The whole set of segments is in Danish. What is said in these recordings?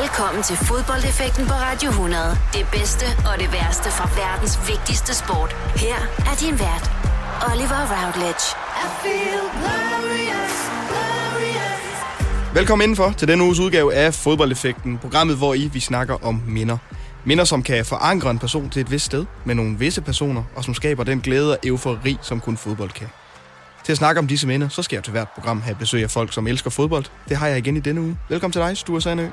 Velkommen til fodboldeffekten på Radio 100. Det bedste og det værste fra verdens vigtigste sport. Her er din vært, Oliver Routledge. I feel glorious, glorious. Velkommen indenfor til denne uges udgave af Fodboldeffekten, programmet, hvor I vi snakker om minder. Minder, som kan forankre en person til et vist sted med nogle visse personer, og som skaber den glæde og eufori, som kun fodbold kan. Til at snakke om disse minder, så skal jeg til hvert program have besøg af folk, som elsker fodbold. Det har jeg igen i denne uge. Velkommen til dig, Sture Sandø.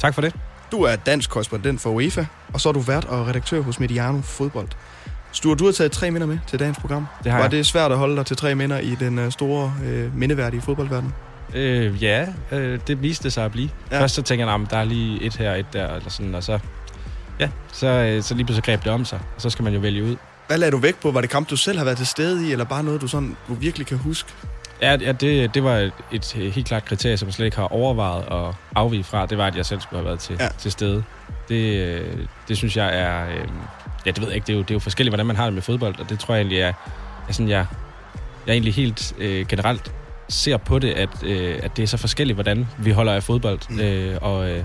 Tak for det. Du er dansk korrespondent for UEFA, og så er du vært og redaktør hos Mediano Fodbold. Sture, du har taget tre minder med til dagens program. Det har Var jeg. det svært at holde dig til tre minder i den uh, store uh, mindeværdige fodboldverden? Øh, ja, øh, det viste sig at blive. Ja. Først så tænker jeg, at der er lige et her et der, eller sådan, og så, ja, så, øh, så lige pludselig greb det om sig, og så skal man jo vælge ud. Hvad lagde du vægt på? Var det kamp, du selv har været til stede i, eller bare noget, du, sådan, du virkelig kan huske? Ja, ja det, det var et, et helt klart kriterie, som jeg slet ikke har overvejet at afvige fra. Det var, at jeg selv skulle have været til, Ja. til stede. Det, øh, det synes jeg er... Øh, ja, det ved jeg ikke. Det er, jo, det er jo forskelligt, hvordan man har det med fodbold, og det tror jeg egentlig er, er sådan, jeg, jeg egentlig helt øh, generelt ser på det, at, øh, at det er så forskelligt, hvordan vi holder af fodbold. Mm. Øh, og, øh,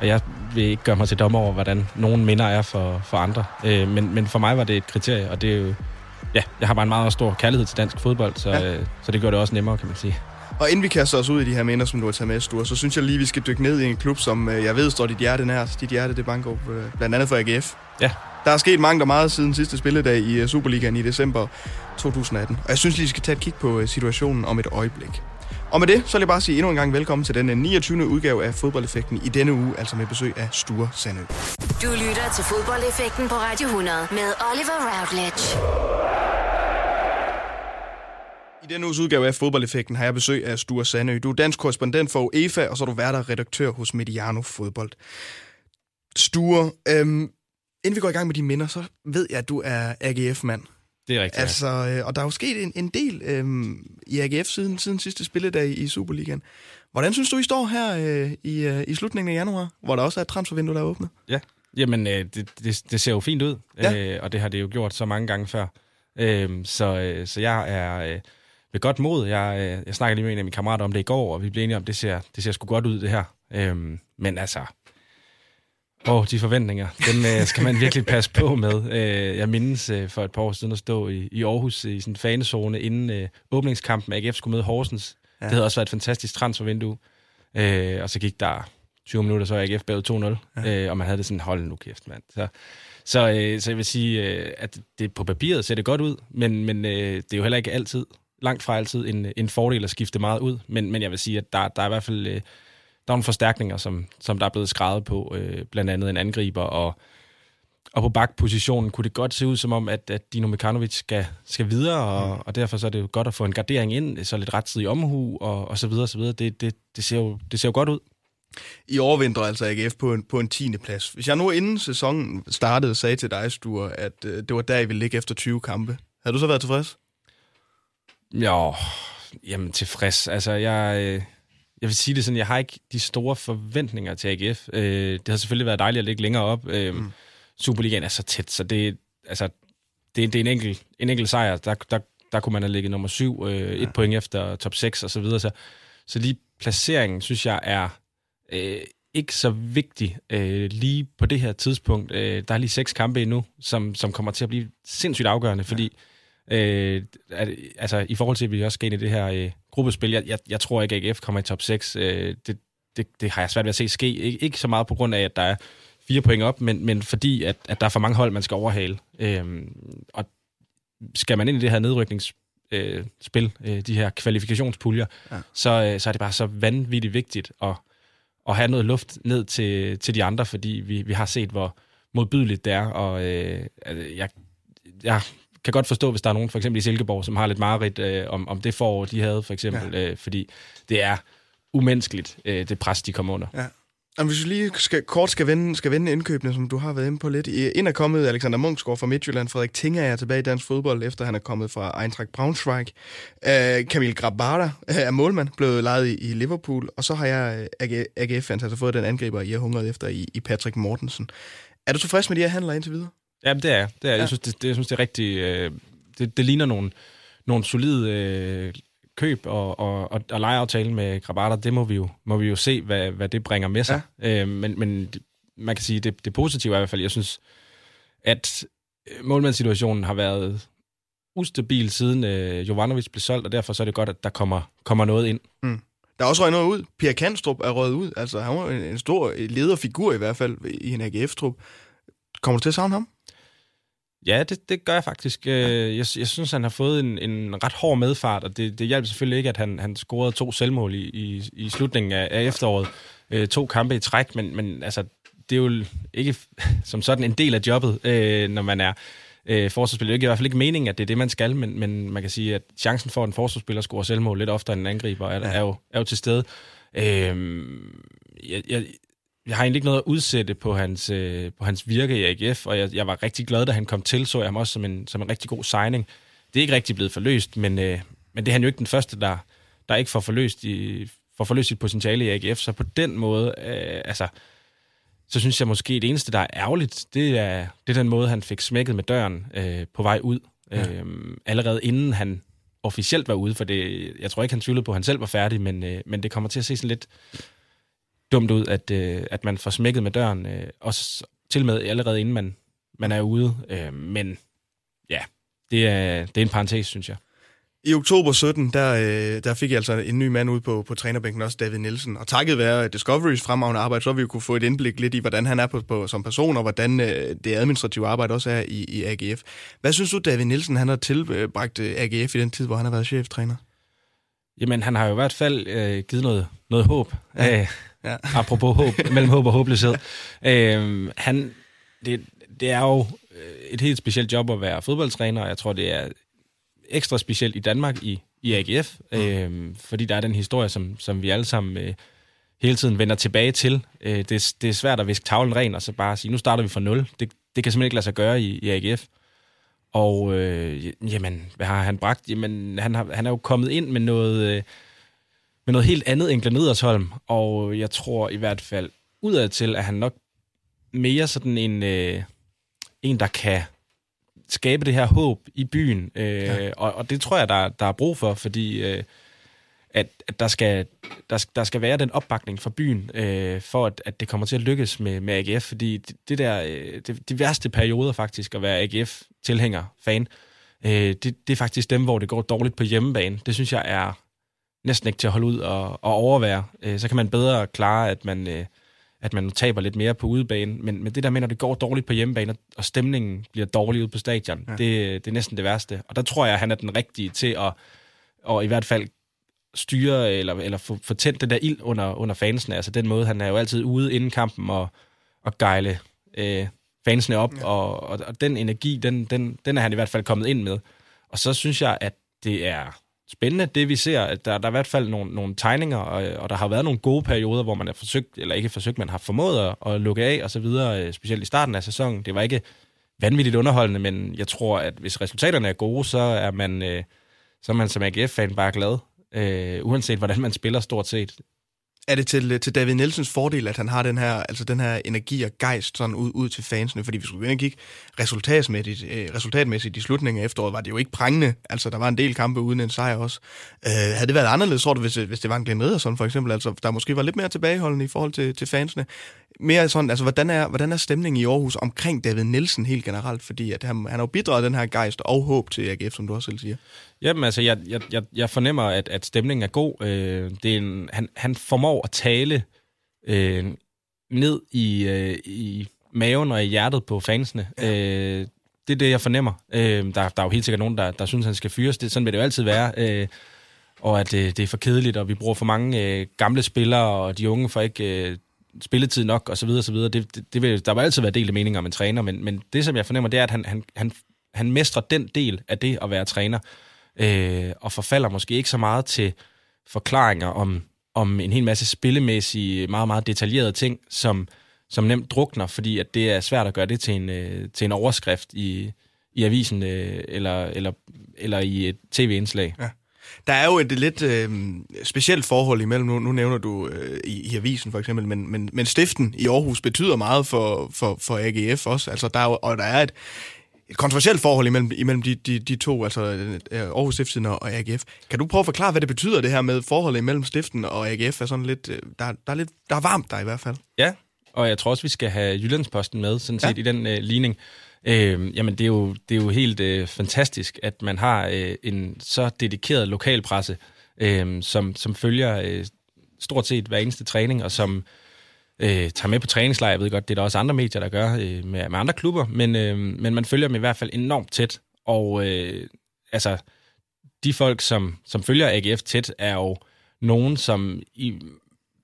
og jeg vil ikke gøre mig til dommer over, hvordan nogen minder er for, for andre. Øh, men, men for mig var det et kriterie, og det er jo... Ja, jeg har bare en meget stor kærlighed til dansk fodbold, så, Ja. øh, så det gør det også nemmere, kan man sige. Og inden vi kaster os ud i de her minder, som du har taget med, Sture, så synes jeg lige, vi skal dykke ned i en klub, som øh, jeg ved står dit hjerte nær. Dit hjerte, det banker øh, blandt andet for AGF. Ja. Der er sket mangt og meget siden sidste spilledag i øh, Superligaen i december 2018. Og jeg synes lige, vi skal tage et kig på øh, situationen om et øjeblik. Og med det, så vil jeg bare sige endnu en gang velkommen til den øh, 29. udgave af Fodboldeffekten i denne uge, altså med besøg af Sture Sandø. Du lytter til fodboldeffekten på Radio 100 med Oliver Routledge. I denne uges udgave af Fodboldeffekten har jeg besøg af Sture Sandø. Du er dansk korrespondent for UEFA, og så er du vært og redaktør hos Mediano Fodbold. Sture, øhm, inden vi går i gang med de minder, så ved jeg, at du er AGF-mand. Det er rigtigt. Altså, øh, og der er jo sket en, en del øhm, i AGF siden, siden sidste spilledag i Superligaen. Hvordan synes du, I står her øh, i, øh, i slutningen af januar, hvor der også er et transfervindue, der er åbnet? Ja. Jamen, øh, det, det, det ser jo fint ud, Ja. øh, og det har det jo gjort så mange gange før. Øh, så, øh, så jeg er øh, ved godt mod. Jeg, øh, jeg snakkede lige med en af mine kammerater om det i går, og vi blev enige om, at det ser, det ser sgu godt ud, det her. Øh, men altså, åh, de forventninger, dem øh, skal man virkelig passe på med. Øh, jeg mindes øh, for et par år siden at stå i, i Aarhus i sådan en fanezone, inden øh, åbningskampen AGF skulle møde Horsens. Ja. Det havde også været et fantastisk transfervindue. Øh, og så gik der 20 minutter, så AGF bagud 2-0, ja. øh, og man havde det sådan, hold nu kæft, mand. Så, så, øh, så jeg vil sige, øh, at det på papiret ser det godt ud, men, men øh, det er jo heller ikke altid, langt fra altid, en, en fordel at skifte meget ud. Men, men jeg vil sige, at der, der er i hvert fald øh, der er nogle forstærkninger, som, som der er blevet skrevet på, øh, blandt andet en angriber, og, og på bakpositionen kunne det godt se ud som om, at, at Dino Mikanovic skal, skal videre, og, mm. og derfor så er det jo godt at få en gardering ind, så lidt rettidig omhu, og, og så videre, og så videre. Det, det, det, ser jo, det ser jo godt ud. I overvintrer altså AGF på en, på en 10. plads. Hvis jeg nu inden sæsonen startede sagde til dig, Sture, at øh, det var der, I ville ligge efter 20 kampe, havde du så været tilfreds? Jo, jamen tilfreds. Altså, jeg, øh, jeg vil sige det sådan, jeg har ikke de store forventninger til AGF. Øh, det har selvfølgelig været dejligt at ligge længere op. Øh, mm. Superligaen er så tæt, så det, altså, det, det er en enkelt, en enkelt sejr. Der, der, der kunne man have ligget nummer syv, øh, et Ja. point efter top 6 og så videre. Så, så lige placeringen, synes jeg, er øh, ikke så vigtig øh, lige på det her tidspunkt. Øh, der er lige seks kampe endnu, som, som kommer til at blive sindssygt afgørende, fordi øh, at, altså, i forhold til, at vi også skal ind i det her øh, gruppespil, jeg, jeg, jeg tror ikke, at AGF kommer i top 6. Øh, det, det, det har jeg svært ved at se ske. Ik- ikke så meget på grund af, at der er fire point op, men, men fordi, at, at der er for mange hold, man skal overhale. Øh, og skal man ind i det her nedrykningsspil, øh, spil, øh, de her kvalifikationspuljer, Ja. ja. så, øh, så er det bare så vanvittigt vigtigt at, at have noget luft ned til, til de andre, fordi vi, vi har set, hvor modbydeligt det er, og øh, altså, jeg, jeg kan godt forstå, hvis der er nogen, for eksempel i Silkeborg, som har lidt mareridt øh, om, om det forår, de havde, for eksempel, ja. øh, fordi det er umenneskeligt, øh, det pres, de kommer under. Ja. Og hvis vi lige skal, kort skal vende, skal vende indkøbene, som du har været inde på lidt. Ind er kommet Alexander Munchsgaard fra Midtjylland. Frederik Tinger er tilbage i dansk fodbold, efter han er kommet fra Eintracht Braunschweig. Uh, Camille Grabara uh, er målmand, blevet lejet i, i Liverpool. Og så har jeg uh, AGF-fans altså fået den angriber, I har hungret efter i, i Patrick Mortensen. Er du tilfreds med de her handler indtil videre? Ja, det er. Det er. Ja. Jeg, synes, det, det, jeg synes, det er rigtig... Øh, det, det ligner nogle, nogle solide øh, køb og, og, og, og lejeaftalen med Grabata, det må vi jo, må vi jo se, hvad, hvad det bringer med sig. Ja. Øh, men, men man kan sige, det, det positive er i hvert fald, jeg synes, at målmandssituationen har været ustabil siden øh, Jovanovic blev solgt, og derfor så er det godt, at der kommer, kommer noget ind. Mm. Der er også røget noget ud. Pia Kanstrup er røget ud. Altså, han var en, en stor lederfigur i hvert fald i en AGF-trup. Kommer du til at savne ham? Ja, det, det gør jeg faktisk. Øh, jeg, jeg synes, han har fået en, en ret hård medfart, og det, det hjælper selvfølgelig ikke, at han, han scorede to selvmål i, i, i slutningen af, af efteråret. Øh, to kampe i træk, men, men altså, det er jo ikke som sådan en del af jobbet, øh, når man er øh, forsvarsspiller. Det er i hvert fald ikke meningen, at det er det, man skal, men, men man kan sige, at chancen for, at en forsvarsspiller scorer selvmål lidt oftere end en angriber, er, er, jo, er jo til stede. Øh, jeg, jeg, jeg har egentlig ikke noget at udsætte på hans, øh, på hans virke i AGF, og jeg, jeg var rigtig glad, da han kom til, så jeg ham også som en, som en rigtig god signing. Det er ikke rigtig blevet forløst, men, øh, men det er han jo ikke den første, der, der ikke får forløst, i, får forløst sit potentiale i AGF, så på den måde, øh, altså, så synes jeg måske, det eneste, der er ærgerligt, det er, det er den måde, han fik smækket med døren øh, på vej ud. Ja. Øh, allerede inden han officielt var ude, for det, jeg tror ikke, han tvivlede på, at han selv var færdig, men, øh, men det kommer til at se sådan lidt dumt ud, at, øh, at man får smækket med døren, øh, også til med allerede inden man, man er ude. Øh, men ja, det er, det er en parentes, synes jeg. I oktober 17, der, øh, der fik jeg altså en ny mand ud på, på trænerbænken, også David Nielsen. Og takket være Discoverys fremragende arbejde, så har vi jo kunne få et indblik lidt i, hvordan han er på, på, som person, og hvordan øh, det administrative arbejde også er i, i AGF. Hvad synes du, David Nielsen han har tilbragt øh, AGF i den tid, hvor han har været cheftræner? Jamen, han har jo i hvert fald øh, givet noget, noget håb. Ja. Ja. Apropos håb, mellem håb og håbløshed. Æh, han, det, det er jo et helt specielt job at være fodboldtræner, og jeg tror, det er ekstra specielt i Danmark i, i AGF, mm. øh, fordi der er den historie, som, som vi alle sammen øh, hele tiden vender tilbage til. Øh, det, det er svært at viske tavlen ren og så bare sige, nu starter vi fra nul. Det, det kan simpelthen ikke lade sig gøre i, i AGF. Og øh, jamen, hvad har han bragt? Jamen, han, har, han er jo kommet ind med noget, øh, med noget helt andet end Glenedersholm, og jeg tror i hvert fald udad til, at han nok mere sådan en, øh, en der kan skabe det her håb i byen. Øh, ja. og, og det tror jeg, der, der er brug for, fordi øh, at, at der, skal, der, der skal være den opbakning fra byen, øh, for at, at det kommer til at lykkes med, med AGF. Fordi det, det der, øh, det, de værste perioder faktisk at være AGF-tilhænger, fan, øh, det, det er faktisk dem, hvor det går dårligt på hjemmebane. Det synes jeg er næsten ikke til at holde ud og, og overvære. Øh, så kan man bedre klare, at man... Øh, at man taber lidt mere på udebane. Men, men det der med, når det går dårligt på hjemmebane, og stemningen bliver dårlig ude på stadion, ja. det, det er næsten det værste. Og der tror jeg, at han er den rigtige til at, at i hvert fald styre eller, eller få, få tændt den der ild under, under fansene. Altså den måde, han er jo altid ude inden kampen og, og gejle øh, fansene op, ja. og, og, og den energi, den, den, den er han i hvert fald kommet ind med. Og så synes jeg, at det er spændende, det vi ser. At der, der er i hvert fald nogle, nogle tegninger, og, og der har været nogle gode perioder, hvor man har forsøgt, eller ikke forsøgt, man har formået at, at lukke af og så videre, øh, specielt i starten af sæsonen. Det var ikke vanvittigt underholdende, men jeg tror, at hvis resultaterne er gode, så er man, øh, så er man som AGF-fan bare glad, øh, uanset hvordan man spiller stort set er det til, til David Nielsens fordel, at han har den her, altså den her energi og gejst sådan ud, ud til fansene? Fordi hvis vi skulle kigge resultatmæssigt, øh, resultatmæssigt i slutningen af efteråret, var det jo ikke prangende. Altså, der var en del kampe uden en sejr også. Øh, havde det været anderledes, tror du, hvis, hvis det var en Glenn sådan for eksempel, altså, der måske var lidt mere tilbageholdende i forhold til, til fansene? Mere sådan, altså, hvordan er, hvordan er stemningen i Aarhus omkring David Nielsen helt generelt? Fordi at han, han har jo bidraget den her gejst og håb til AGF, som du også selv siger. Jamen, altså, jeg, jeg, jeg, jeg fornemmer, at, at stemningen er god. Øh, det er en, han, han formår at tale øh, ned i, øh, i maven og i hjertet på fansene. Ja. Øh, det er det, jeg fornemmer. Øh, der, der er jo helt sikkert nogen, der, der synes, han skal fyres. Det, sådan vil det jo altid være. Øh, og at det, det er for kedeligt, og vi bruger for mange øh, gamle spillere, og de unge får ikke øh, spilletid nok, og så videre, og så videre. Det, det, det vil, der vil altid være delte meninger om en træner, men, men det, som jeg fornemmer, det er, at han, han, han, han mestrer den del af det at være træner øh, og forfalder måske ikke så meget til forklaringer om, om en hel masse spillemæssige, meget, meget detaljerede ting, som, som nemt drukner, fordi at det er svært at gøre det til en, øh, til en overskrift i, i avisen øh, eller, eller, eller i et tv-indslag. Ja. Der er jo et lidt øh, specielt forhold imellem, nu, nu nævner du øh, i, i avisen for eksempel, men, men, men stiften i Aarhus betyder meget for, for, for AGF også. Altså, der er jo, og der er et, et kontroversielt forhold imellem, imellem de, de, de to, altså øh, Aarhus Stiften og AGF. Kan du prøve at forklare, hvad det betyder, det her med forholdet imellem Stiften og AGF? Er sådan lidt, øh, der, der, er lidt, der er varmt der i hvert fald. Ja, og jeg tror også, vi skal have Jyllandsposten med, sådan set, ja. i den øh, ligning. Øh, jamen, det er, jo, det er jo helt øh, fantastisk, at man har øh, en så dedikeret lokalpresse, øh, som, som følger øh, stort set hver eneste træning, og som øh, tager med på træningslejr. Jeg ved godt, det er der også andre medier, der gør øh, med, med andre klubber, men, øh, men man følger dem i hvert fald enormt tæt. Og øh, altså, de folk, som, som følger AGF tæt, er jo nogen, som, i,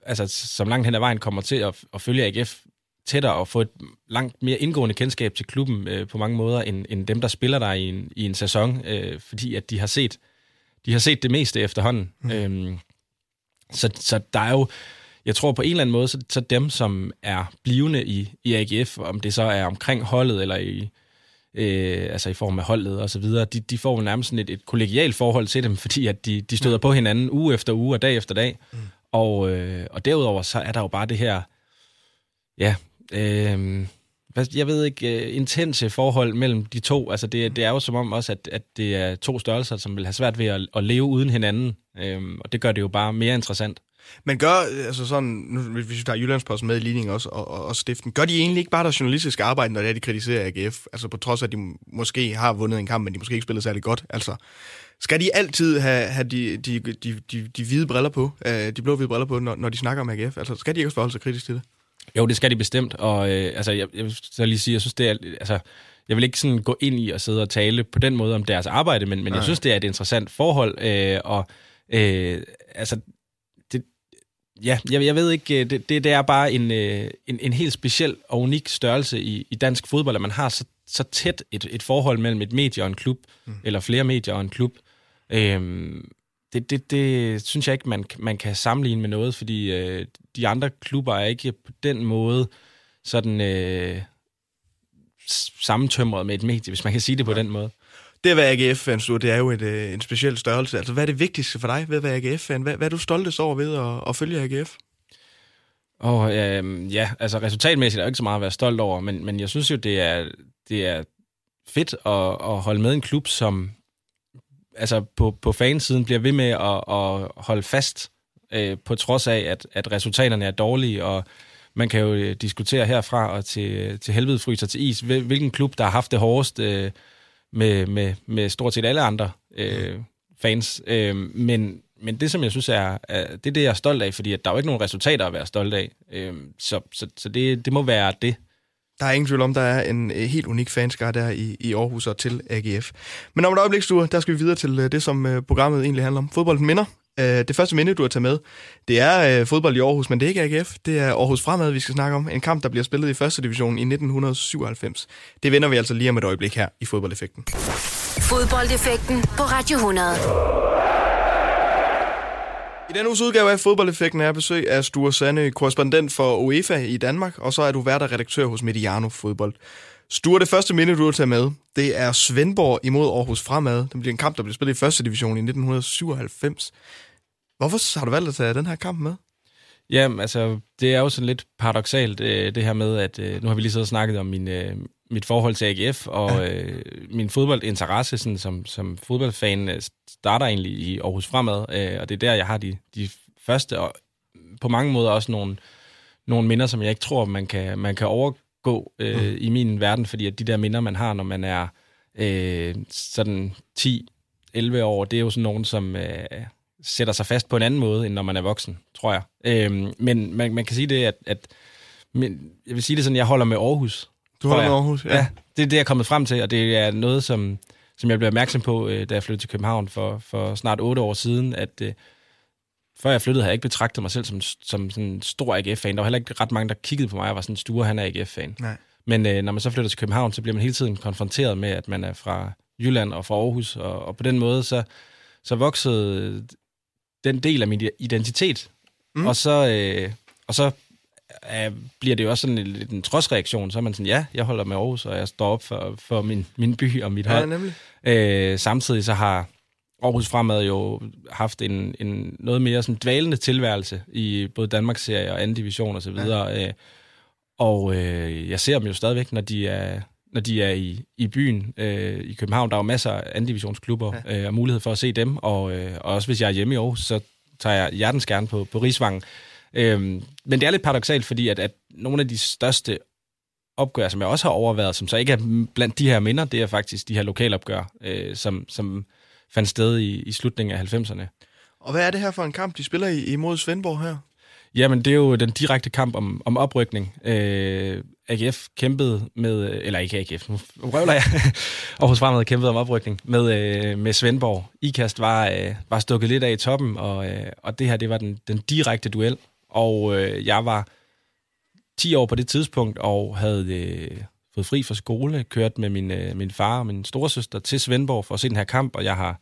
altså, som langt hen ad vejen kommer til at, at følge AGF tættere og få et langt mere indgående kendskab til klubben øh, på mange måder, end, end dem, der spiller der i en, i en sæson, øh, fordi at de har set de har set det meste efterhånden. Mm. Øhm, så, så der er jo, jeg tror på en eller anden måde, så, så dem, som er blivende i, i AGF, om det så er omkring holdet, eller i, øh, altså i form af holdet og så videre, de, de får jo nærmest sådan et, et kollegialt forhold til dem, fordi at de, de støder mm. på hinanden uge efter uge og dag efter dag. Mm. Og, øh, og derudover så er der jo bare det her, ja, øh, jeg ved ikke, øh, intense forhold mellem de to. Altså det, det er jo som om også, at, at det er to størrelser, som vil have svært ved at, at leve uden hinanden. Øh, og det gør det jo bare mere interessant. Men gør, altså sådan, nu, hvis vi tager Jyllandsposten med i ligningen også, og, og, og stiften, gør de egentlig ikke bare deres journalistiske arbejde, når det er, de kritiserer AGF? Altså på trods af, at de måske har vundet en kamp, men de måske ikke spillet særlig godt. Altså, skal de altid have, have de, de, de, de, de hvide briller på, øh, de blå-hvide briller på, når, når de snakker om AGF? Altså, skal de ikke også forholde sig kritisk til det? Jo, det skal de bestemt, og øh, altså, jeg, jeg vil så lige sige, jeg synes, det er, altså, jeg vil ikke sådan gå ind i og sidde og tale på den måde om deres arbejde, men, men jeg synes, det er et interessant forhold, øh, og øh, altså, det, ja, jeg, jeg ved ikke, øh, det, det, det er bare en, øh, en, en helt speciel og unik størrelse i, i dansk fodbold, at man har så, så tæt et, et forhold mellem et medie og en klub, mm. eller flere medier og en klub. Øh, det, det, det synes jeg ikke, man, man kan sammenligne med noget, fordi øh, de andre klubber er ikke på den måde sådan øh, sammentømret med et medie, hvis man kan sige det på den måde. Det at være AGF-fan, det er jo et, øh, en speciel størrelse. Altså, hvad er det vigtigste for dig ved at være AGF-fan? Hvad, hvad er du stoltest over ved at, at følge AGF? Og øh, ja, altså resultatmæssigt er jo ikke så meget at være stolt over, men, men jeg synes jo, det er, det er fedt at, at holde med en klub, som altså på, på fansiden bliver ved med at, at holde fast øh, på trods af, at, at resultaterne er dårlige, og man kan jo øh, diskutere herfra og til, til helvede fryser til is, hvilken klub, der har haft det hårdest øh, med, med, med stort set alle andre øh, fans. Øh, men, men det, som jeg synes er, er, det er det, jeg er stolt af, fordi at der er jo ikke nogen resultater at være stolt af. Øh, så så, så det, det må være det. Der er ingen tvivl om, der er en øh, helt unik fanskar der i, i Aarhus og til AGF. Men om et øjeblik, Sture, der skal vi videre til øh, det, som øh, programmet egentlig handler om. Fodbold minder. Det første minde, du har taget med, det er fodbold i Aarhus, men det er ikke AGF. Det er Aarhus Fremad, vi skal snakke om. En kamp, der bliver spillet i første division i 1997. Det vender vi altså lige om et øjeblik her i Fodboldeffekten. Fodboldeffekten på Radio 100. I denne uges udgave af Fodboldeffekten er besøg af Sture Sande, korrespondent for UEFA i Danmark, og så er du vært og redaktør hos Mediano Fodbold. Sture, det første minde, du har taget med, det er Svendborg imod Aarhus Fremad. Det bliver en kamp, der bliver spillet i første division i 1997. Hvorfor har du valgt at tage den her kamp med? Jamen, altså, det er jo sådan lidt paradoxalt, øh, det her med, at øh, nu har vi lige så snakket om min, øh, mit forhold til AGF, og ja. min fodboldinteresse sådan, som, som fodboldfan starter egentlig i Aarhus Fremad, og det er der, jeg har de, de første, og på mange måder også nogle, nogle minder, som jeg ikke tror, man kan, man kan overgå øh, mm. i min verden, fordi at de der minder, man har, når man er øh, sådan 10-11 år, det er jo sådan nogen, som... Øh, sætter sig fast på en anden måde, end når man er voksen, tror jeg. Øhm, men man, man kan sige det, at, at men jeg vil sige det sådan, jeg holder med Aarhus. Du holder med Aarhus, ja. ja. det er det, jeg er kommet frem til, og det er noget, som, som jeg blev opmærksom på, øh, da jeg flyttede til København for, for snart otte år siden, at øh, før jeg flyttede, havde jeg ikke betragtet mig selv som, som sådan en stor AGF-fan. Der var heller ikke ret mange, der kiggede på mig og var sådan, Sture, han er AGF-fan. Nej. Men øh, når man så flytter til København, så bliver man hele tiden konfronteret med, at man er fra Jylland og fra Aarhus, og, og på den måde, så, så voksede den del af min identitet. Mm. Og så, øh, og så øh, bliver det jo også sådan en, en trodsreaktion. Så er man sådan, ja, jeg holder med Aarhus, og jeg står op for, for min, min by og mit hold. Ja, nemlig. Øh, samtidig så har Aarhus Fremad jo haft en, en noget mere sådan dvalende tilværelse i både Danmarks serie og anden division og så videre. Ja. Øh, og øh, jeg ser dem jo stadigvæk, når de er når de er i, i byen øh, i København. Der er jo masser af andendivisionsklubber ja. øh, og mulighed for at se dem, og, øh, og også hvis jeg er hjemme i Aarhus, så tager jeg hjertens gerne på, på Rigsvangen. Øh, men det er lidt paradoxalt, fordi at, at nogle af de største opgør, som jeg også har overvejet, som så ikke er blandt de her minder, det er faktisk de her lokalopgør, øh, som, som fandt sted i, i slutningen af 90'erne. Og hvad er det her for en kamp, de spiller i, imod Svendborg her? Jamen, det er jo den direkte kamp om, om oprykning. Øh, AGF kæmpede med, eller ikke AGF, nu røvler jeg, Aarhus Fremad kæmpede om oprykning med, øh, med Svendborg. IKAST var, øh, var stukket lidt af i toppen, og, øh, og det her, det var den, den direkte duel. Og øh, jeg var 10 år på det tidspunkt, og havde øh, fået fri fra skole, kørt med min, øh, min far og min storesøster til Svendborg for at se den her kamp, og jeg har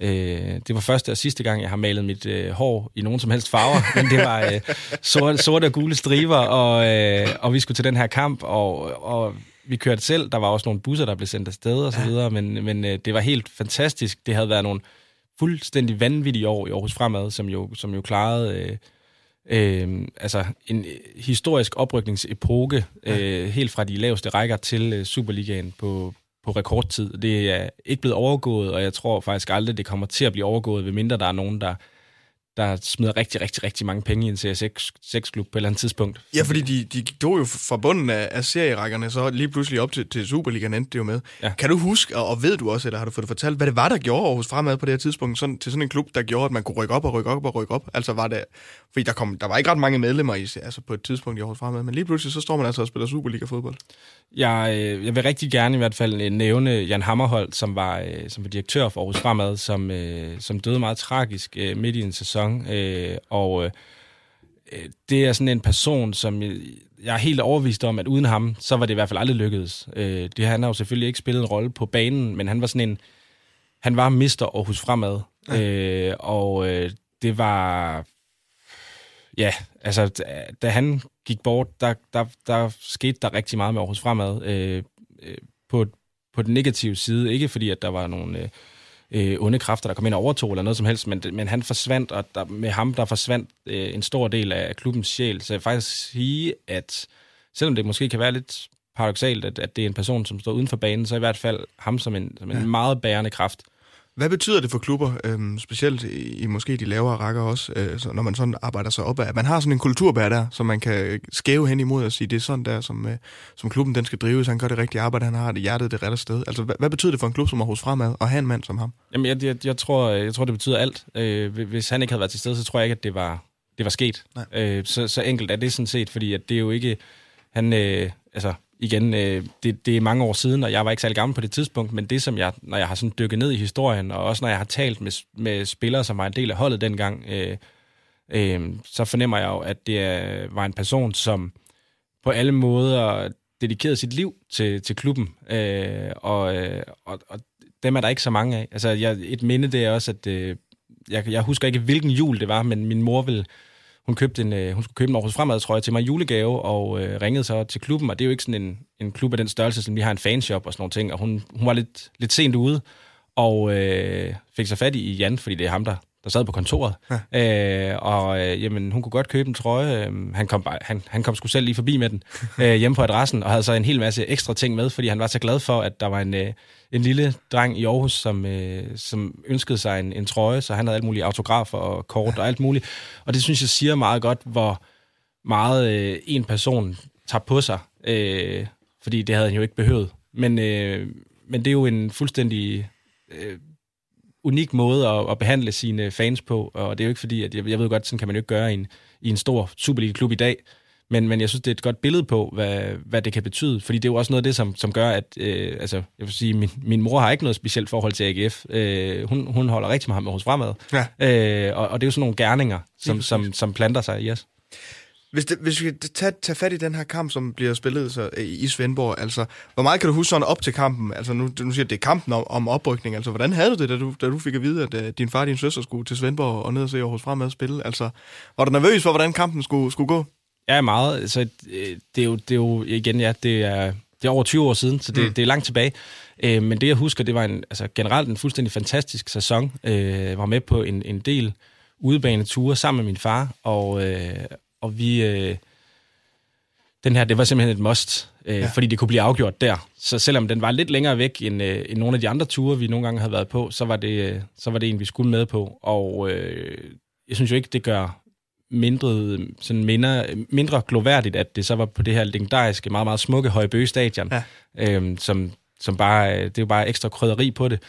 Øh, det var første og sidste gang, jeg har malet mit øh, hår i nogen som helst farver, men det var øh, sorte, sorte og gule striber, og, øh, og vi skulle til den her kamp, og, og vi kørte selv. Der var også nogle busser, der blev sendt afsted og så videre, men, men øh, det var helt fantastisk. Det havde været nogle fuldstændig vanvittige år i Aarhus Fremad, som jo, som jo klarede... Øh, Øh, altså en historisk oprykningsepoke, øh, helt fra de laveste rækker til øh, Superligaen på, på rekordtid. Det er ikke blevet overgået, og jeg tror faktisk aldrig, det kommer til at blive overgået, ved mindre der er nogen, der der smider rigtig, rigtig, rigtig mange penge i en CS6-klub på et eller andet tidspunkt. Ja, fordi de, de tog jo fra bunden af, af serierækkerne, så lige pludselig op til, til Superligaen endte det jo med. Ja. Kan du huske, og, og ved du også, eller har du fået det fortalt, hvad det var, der gjorde Aarhus Fremad på det her tidspunkt, sådan, til sådan en klub, der gjorde, at man kunne rykke op og rykke op og rykke op? Altså var det, fordi der, kom, der var ikke ret mange medlemmer i, altså på et tidspunkt i Aarhus Fremad, men lige pludselig så står man altså og spiller Superliga-fodbold. Jeg, øh, jeg vil rigtig gerne i hvert fald nævne Jan Hammerholt, som var, øh, som var direktør for Aarhus Fremad, som, øh, som døde meget tragisk midt i en sæson. Og det er sådan en person, som jeg er helt overvist om, at uden ham, så var det i hvert fald aldrig lykkedes. Det, han har jo selvfølgelig ikke spillet en rolle på banen, men han var sådan en... Han var mister Aarhus Fremad. Ja. Og det var ja, altså, da han gik bort, der, der, der skete der rigtig meget med Aarhus Fremad øh, øh, på, på den negative side. Ikke fordi, at der var nogle øh, øh, onde kræfter, der kom ind og overtog eller noget som helst, men, men han forsvandt, og der, med ham der forsvandt øh, en stor del af klubbens sjæl. Så jeg vil faktisk sige, at selvom det måske kan være lidt paradoxalt, at, at det er en person, som står uden for banen, så i hvert fald ham som en, som en ja. meget bærende kraft. Hvad betyder det for klubber, øhm, specielt i, i måske de lavere rækker også, øh, så når man sådan arbejder sig op, at man har sådan en kulturbær der, som man kan skæve hen imod og sige, det er sådan der, som, øh, som klubben den skal drives, han gør det rigtige arbejde, han har det hjertet det rette sted. Altså, hvad, hvad betyder det for en klub som hos Fremad at have en mand som ham? Jamen, jeg, jeg, jeg, tror, jeg tror, det betyder alt. Øh, hvis han ikke havde været til stede, så tror jeg ikke, at det var, det var sket. Øh, så, så enkelt er det sådan set, fordi at det er jo ikke... Han, øh, altså, igen, øh, det, det er mange år siden, og jeg var ikke særlig gammel på det tidspunkt, men det som jeg, når jeg har sådan dykket ned i historien, og også når jeg har talt med, med spillere, som var en del af holdet dengang, øh, øh, så fornemmer jeg jo, at det er, var en person, som på alle måder dedikerede sit liv til, til klubben, øh, og, øh, og, og dem er der ikke så mange af. Altså, jeg, et minde det er også, at øh, jeg, jeg husker ikke, hvilken jul det var, men min mor ville hun, købte en, øh, hun skulle købe en Aarhus Fremad, tror jeg, til mig julegave, og øh, ringede så til klubben, og det er jo ikke sådan en, en klub af den størrelse, som vi har en fanshop og sådan nogle ting, og hun, hun var lidt, lidt sent ude, og øh, fik så fat i Jan, fordi det er ham, der, der sad på kontoret. Ja. Øh, og øh, jamen, hun kunne godt købe en trøje. Øh, han, kom bare, han, han kom sgu selv lige forbi med den øh, hjemme på adressen, og havde så en hel masse ekstra ting med, fordi han var så glad for, at der var en, øh, en lille dreng i Aarhus, som, øh, som ønskede sig en, en trøje, så han havde alt muligt autografer og kort ja. og alt muligt. Og det synes jeg siger meget godt, hvor meget øh, en person tager på sig, øh, fordi det havde han jo ikke behøvet. Men, øh, men det er jo en fuldstændig øh, unik måde at, at behandle sine fans på, og det er jo ikke fordi, at jeg, jeg ved godt, sådan kan man jo ikke gøre i en, i en stor Superliga-klub i dag, men, men jeg synes, det er et godt billede på, hvad, hvad det kan betyde, fordi det er jo også noget af det, som, som gør, at øh, altså, jeg vil sige, min, min mor har ikke noget specielt forhold til AGF. Øh, hun, hun holder rigtig meget med hos fremad, ja. øh, og, og det er jo sådan nogle gerninger, som, som, som planter sig i os. Hvis, det, hvis vi tager tage fat i den her kamp, som bliver spillet så, øh, i Svendborg, altså, hvor meget kan du huske sådan op til kampen? Altså, nu, nu siger det er kampen om, om oprykning. Altså, hvordan havde du det, da du, da du fik at vide, at uh, din far og din søster skulle til Svendborg og ned og se Aarhus Fremad spille? Altså, var du nervøs for, hvordan kampen skulle, skulle gå? Ja, meget. Så øh, det er jo, det er jo igen, ja, det er, det er over 20 år siden, så det, mm. det er langt tilbage. Øh, men det, jeg husker, det var en, altså, generelt en fuldstændig fantastisk sæson. Øh, var med på en, en del udebaneture sammen med min far, og, øh, og vi... Øh, den her, det var simpelthen et must, øh, ja. fordi det kunne blive afgjort der. Så selvom den var lidt længere væk end, øh, end nogle af de andre ture, vi nogle gange havde været på, så var det, øh, så var det en, vi skulle med på. Og øh, jeg synes jo ikke, det gør mindre, sådan mindre, mindre gloværdigt, at det så var på det her legendariske, meget, meget smukke Højbøge Stadion, ja. øh, som, som bare, øh, det er jo bare ekstra krydderi på det.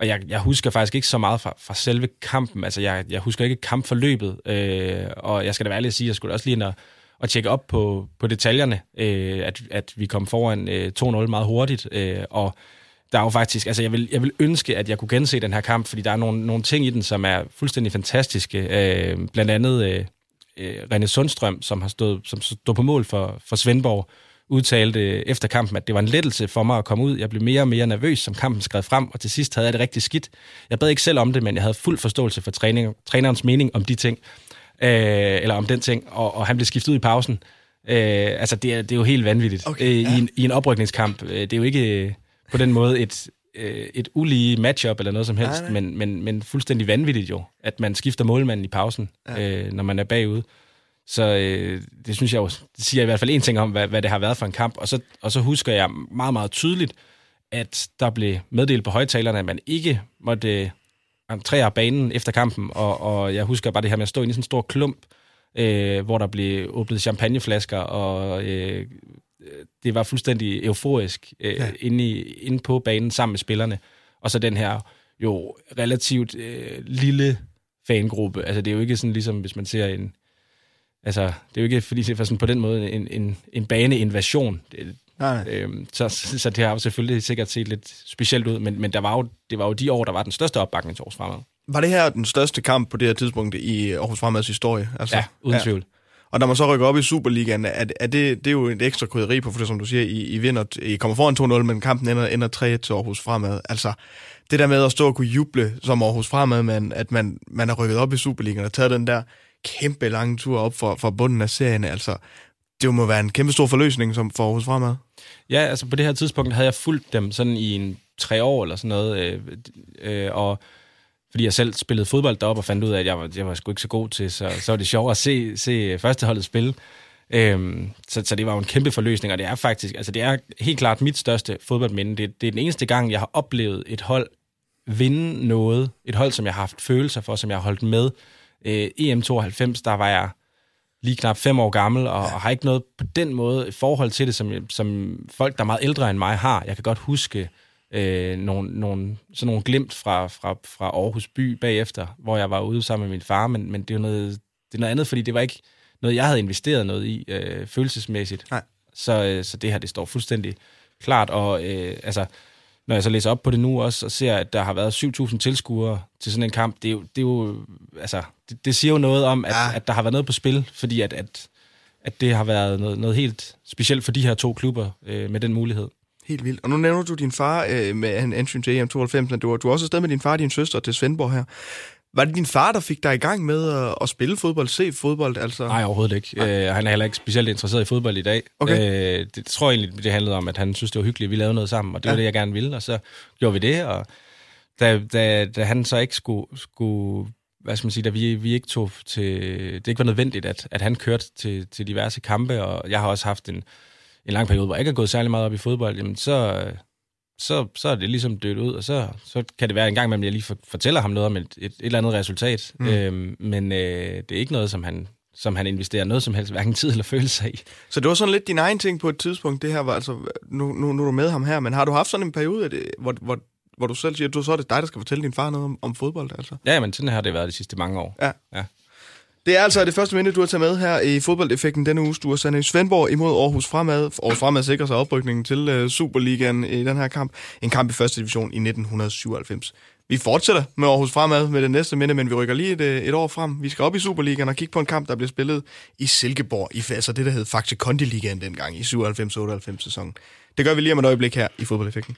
Og jeg, jeg husker faktisk ikke så meget fra, fra selve kampen. Altså, jeg, jeg husker ikke kampforløbet. Øh, og jeg skal da være ærlig at sige, jeg skulle også lige ind og, og tjekke op på, på detaljerne, øh, at, at vi kom foran øh, 2-0 meget hurtigt. Øh, og der er jo faktisk, altså jeg vil, jeg vil ønske, at jeg kunne gense den her kamp, fordi der er nogle, nogle ting i den, som er fuldstændig fantastiske. Øh, blandt andet øh, øh, René Sundstrøm, som har stået, som stod på mål for, for Svendborg, udtalte efter kampen, at det var en lettelse for mig at komme ud. Jeg blev mere og mere nervøs, som kampen skred frem, og til sidst havde jeg det rigtig skidt. Jeg bad ikke selv om det, men jeg havde fuld forståelse for træning, trænerens mening om de ting, øh, eller om den ting, og, og han blev skiftet ud i pausen. Øh, altså, det er, det er jo helt vanvittigt okay, øh, ja. i, en, i en oprykningskamp. Øh, det er jo ikke øh, på den måde et, øh, et ulige matchup eller noget som helst, nej, nej. Men, men, men fuldstændig vanvittigt jo, at man skifter målmanden i pausen, ja. øh, når man er bagud. Så øh, det synes jeg jo, det siger i hvert fald en ting om, hvad, hvad det har været for en kamp. Og så, og så husker jeg meget, meget tydeligt, at der blev meddelt på højtalerne, at man ikke måtte øh, entrere banen efter kampen. Og, og jeg husker bare det her med at stå i sådan en stor klump, øh, hvor der blev åbnet champagneflasker, og øh, det var fuldstændig euforisk øh, ja. inde, i, inde på banen sammen med spillerne. Og så den her jo relativt øh, lille fangruppe. Altså det er jo ikke sådan ligesom, hvis man ser en altså, det er jo ikke fordi, det er sådan på den måde en, en, en baneinvasion. Det, Nej. Øhm, så, så det har jo selvfølgelig sikkert set lidt specielt ud, men, men der var jo, det var jo de år, der var den største opbakning til Aarhus Fremad. Var det her den største kamp på det her tidspunkt i Aarhus Fremads historie? Altså, ja, uden ja. tvivl. Og når man så rykker op i Superligaen, er, er det, det er jo et ekstra krydderi på, for det som du siger, I, I vinder, I kommer foran 2-0, men kampen ender, ender 3 til Aarhus Fremad. Altså, det der med at stå og kunne juble som Aarhus Fremad, men at man, man er rykket op i Superligaen og taget den der kæmpe lange tur op for, for bunden af serien. Altså, det må være en kæmpe stor forløsning som for Aarhus Fremad. Ja, altså på det her tidspunkt havde jeg fulgt dem sådan i en tre år eller sådan noget, øh, øh, og fordi jeg selv spillede fodbold deroppe og fandt ud af, at jeg var, jeg var sgu ikke så god til, så, så var det sjovt at se, se førsteholdet spille. Øhm, så, så det var jo en kæmpe forløsning, og det er faktisk, altså det er helt klart mit største fodboldminde. Det, det er den eneste gang, jeg har oplevet et hold vinde noget, et hold, som jeg har haft følelser for, som jeg har holdt med, øh, EM92, der var jeg lige knap fem år gammel, og, ja. og har ikke noget på den måde forhold til det, som, som folk, der er meget ældre end mig, har. Jeg kan godt huske øh, nogle, nogle, sådan nogle glimt fra, fra, fra Aarhus by bagefter, hvor jeg var ude sammen med min far, men, men det er noget, det er noget andet, fordi det var ikke noget, jeg havde investeret noget i øh, følelsesmæssigt. Nej. Så, øh, så det her, det står fuldstændig klart, og øh, altså når jeg så læser op på det nu også, og ser, at der har været 7.000 tilskuere til sådan en kamp, det er jo, det er jo altså, det, det siger jo noget om, at, ja. at der har været noget på spil, fordi at, at, at det har været noget, noget helt specielt for de her to klubber øh, med den mulighed. Helt vildt. Og nu nævner du din far øh, med en ansyn til EM92, men du, du er også afsted med din far og din søster til Svendborg her. Var det din far, der fik dig i gang med at, at spille fodbold, se fodbold? Altså? Nej, overhovedet ikke. Øh, han er heller ikke specielt interesseret i fodbold i dag. Okay. Øh, det tror jeg egentlig, det handlede om, at han synes, det var hyggeligt, at vi lavede noget sammen, og det ja. var det, jeg gerne ville, og så gjorde vi det, og da, da, da han så ikke skulle, skulle hvad skal man sige, da vi, vi ikke tog til, det ikke var nødvendigt, at, at han kørte til, til diverse kampe, og jeg har også haft en, en lang periode, hvor jeg ikke har gået særlig meget op i fodbold, jamen så, så, så er det ligesom dødt ud, og så, så kan det være en gang, at jeg lige fortæller ham noget om et, et, et eller andet resultat. Mm. Øhm, men øh, det er ikke noget, som han, som han investerer noget som helst, hverken tid eller følelse i. Så det var sådan lidt din egen ting på et tidspunkt, det her var altså, nu, nu, nu er du med ham her, men har du haft sådan en periode, det, hvor, hvor, hvor du selv siger, at du, så er det dig, der skal fortælle din far noget om, om fodbold, altså? Ja, men sådan har det været de sidste mange år. Ja. ja. Det er altså det første minde, du har taget med her i fodboldeffekten denne uge. Du har sendt Svendborg imod Aarhus Fremad. Aarhus Fremad sikrer sig oprykningen til øh, Superligaen i den her kamp. En kamp i første division i 1997. Vi fortsætter med Aarhus Fremad med det næste minde, men vi rykker lige et, øh, et år frem. Vi skal op i Superligaen og kigge på en kamp, der blev spillet i Silkeborg, i altså det, der hed faktisk Kondiligaen dengang i 97-98 sæsonen. Det gør vi lige om et øjeblik her i Fodboldeffekten.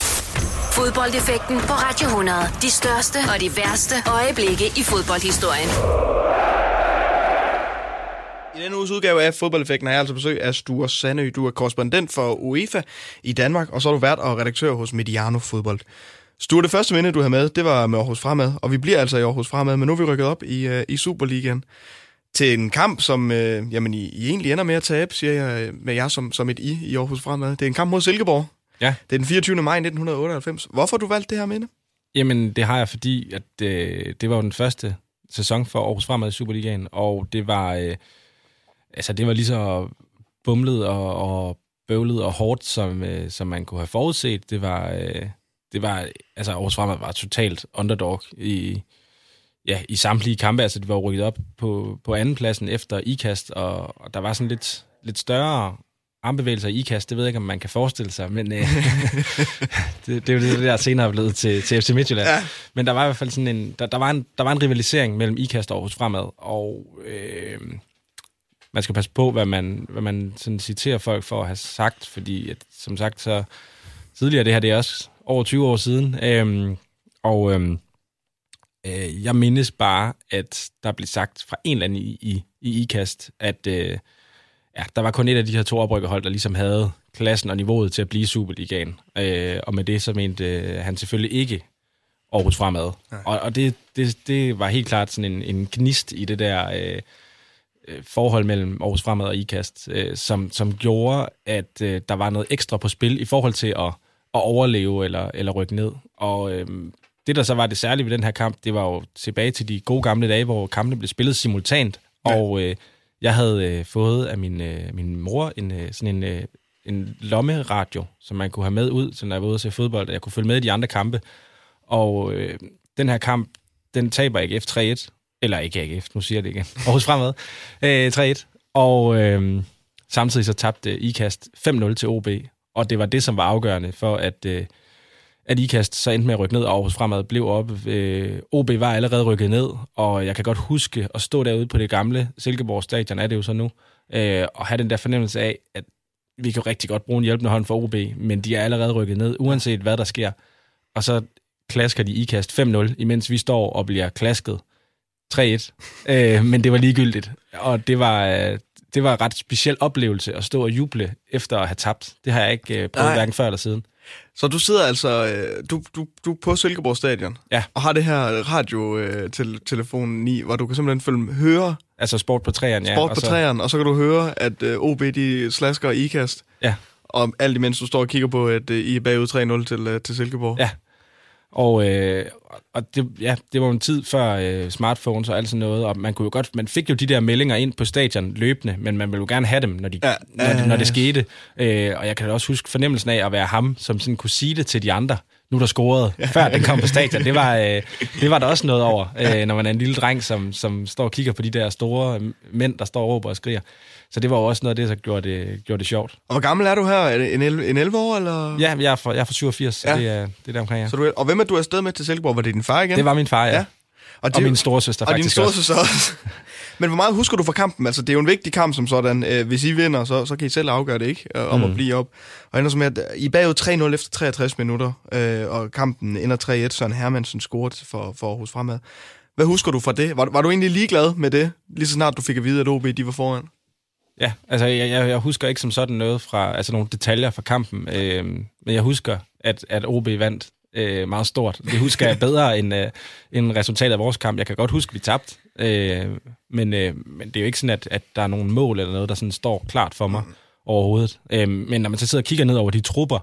Fodboldeffekten på Radio 100. De største og de værste øjeblikke i fodboldhistorien. I denne uges udgave af Fodboldeffekten har jeg altså besøg af Sture Sandø. Du er korrespondent for UEFA i Danmark, og så er du vært og redaktør hos Mediano Fodbold. Sture, det første minde, du har med, det var med Aarhus Fremad, og vi bliver altså i Aarhus Fremad, men nu er vi rykket op i, uh, i Superligaen. til en kamp, som øh, jamen, I, I egentlig ender med at tabe, siger jeg med jer som, som et I i Aarhus Fremad. Det er en kamp mod Silkeborg. Ja. Det er den 24. maj 1998. Hvorfor har du valgt det her minde? Jamen, det har jeg, fordi at, øh, det var jo den første sæson for Aarhus Fremad i Superligaen, og det var, øh, altså, det var lige så bumlet og, og bøvlet og hårdt, som, øh, som man kunne have forudset. Det var, øh, det var altså Aarhus Fremad var totalt underdog i, ja, i samtlige kampe. Altså, det var rykket op på, på andenpladsen efter IKAST, og, og der var sådan lidt, lidt større armbevægelser i IKAST. Det ved jeg ikke, om man kan forestille sig, men øh, det, det er jo det, der senere er blevet til, til FC Midtjylland. Ja. Men der var i hvert fald sådan en, der, der, var en, der var en rivalisering mellem IKAST og Aarhus Fremad, og øh, man skal passe på, hvad man, hvad man sådan citerer folk for at have sagt, fordi at, som sagt, så tidligere, det her det er også over 20 år siden, øh, og øh, øh, jeg mindes bare, at der blev sagt fra en eller anden i, i, i IKAST, at øh, ja, der var kun et af de her to oprykkerhold, der ligesom havde klassen og niveauet til at blive Superligaen. Øh, og med det så mente øh, han selvfølgelig ikke Aarhus fremad. Og, og det, det, det var helt klart sådan en, en gnist i det der øh, forhold mellem Aarhus fremad og IKAST, øh, som, som gjorde, at øh, der var noget ekstra på spil i forhold til at, at overleve eller, eller rykke ned. Og øh, det, der så var det særlige ved den her kamp, det var jo tilbage til de gode gamle dage, hvor kampene blev spillet simultant, ja. og øh, jeg havde øh, fået af min, øh, min mor en, øh, sådan en, øh, en lommeradio, som man kunne have med ud, så når jeg var ude og se fodbold, jeg kunne følge med i de andre kampe. Og øh, den her kamp, den taber AGF 3-1. Eller ikke AGF, nu siger jeg det igen. Aarhus fremad. Øh, 3-1. Og øh, samtidig så tabte IKAST 5-0 til OB. Og det var det, som var afgørende for, at, øh, at IKAST så endte med at rykke ned, og Aarhus fremad blev op. Øh, OB var allerede rykket ned, og jeg kan godt huske at stå derude på det gamle Silkeborg stadion, er det jo så nu, øh, og have den der fornemmelse af, at vi kan rigtig godt bruge en hjælpende hånd for OB, men de er allerede rykket ned, uanset hvad der sker. Og så klasker de IKAST 5-0, imens vi står og bliver klasket 3-1. øh, men det var ligegyldigt, og det var, øh, det var en ret speciel oplevelse at stå og juble efter at have tabt. Det har jeg ikke øh, prøvet Nej. hverken før eller siden. Så du sidder altså, øh, du, du, du er på Silkeborg Stadion, ja. og har det her radiotelefonen i, hvor du kan simpelthen følge, høre... Altså sport på træerne, ja. Sport på træerne, og så kan du høre, at OB de slasker ikast. Ja. Og alt imens du står og kigger på, at I er bagud 3-0 til, til Silkeborg. Ja. Og, øh, og det, ja, det var en tid før øh, smartphones og alt sådan noget, og man kunne jo godt, man fik jo de der meldinger ind på stadion løbende, men man ville jo gerne have dem, når, de, ja, når, øh, når det skete. Øh, og jeg kan også huske fornemmelsen af at være ham, som sådan kunne sige det til de andre, nu er der scoret, før den kom på stadion. Det var, øh, det var der også noget over, øh, når man er en lille dreng, som, som står og kigger på de der store mænd, der står og råber og skriger. Så det var også noget af det, der gjorde det, gjorde det sjovt. Og hvor gammel er du her? Er det en 11, en 11 år, eller? Ja, jeg er fra, jeg er fra 87, ja. så det er, det er der omkring, ja. Så du, og hvem er du afsted med til Silkeborg? Var det din far igen? Det var min far, ja. ja. Og, det, og min storesøster og faktisk din storesøster også. også. Men hvor meget husker du fra kampen? Altså, det er jo en vigtig kamp som sådan. Øh, hvis I vinder, så, så kan I selv afgøre det, ikke? Øh, om mm. at blive op. Og ender som at I er bagud 3-0 efter 63 minutter, øh, og kampen ender 3-1, Søren Hermansen scoret for, for Aarhus Fremad. Hvad husker du fra det? Var, var du egentlig ligeglad med det, lige så snart du fik at vide, at OB de var foran? Ja, altså jeg, jeg, jeg husker ikke som sådan noget fra, altså nogle detaljer fra kampen, øh, men jeg husker, at, at OB vandt øh, meget stort. Det husker jeg bedre end, øh, end resultatet af vores kamp. Jeg kan godt huske, at vi tabte, øh, men, øh, men det er jo ikke sådan, at, at der er nogen mål eller noget, der sådan står klart for mig mm. overhovedet. Øh, men når man så sidder og kigger ned over de trupper,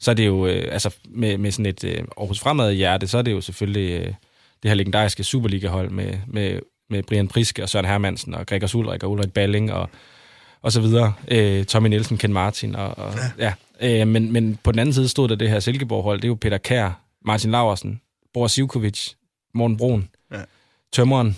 så er det jo, øh, altså med, med sådan et øh, Aarhus Fremad hjerte, så er det jo selvfølgelig øh, det her legendariske Superliga-hold med, med, med Brian Priske og Søren Hermansen og Gregers Ulrik og Ulrik Balling og og så videre. Øh, Tommy Nielsen, Ken Martin. Og, og, ja. ja. Øh, men, men på den anden side stod der det her Silkeborg-hold. Det er jo Peter Kær, Martin Laversen, Boris Ivkovic, Morten Brun, ja. Tømmeren,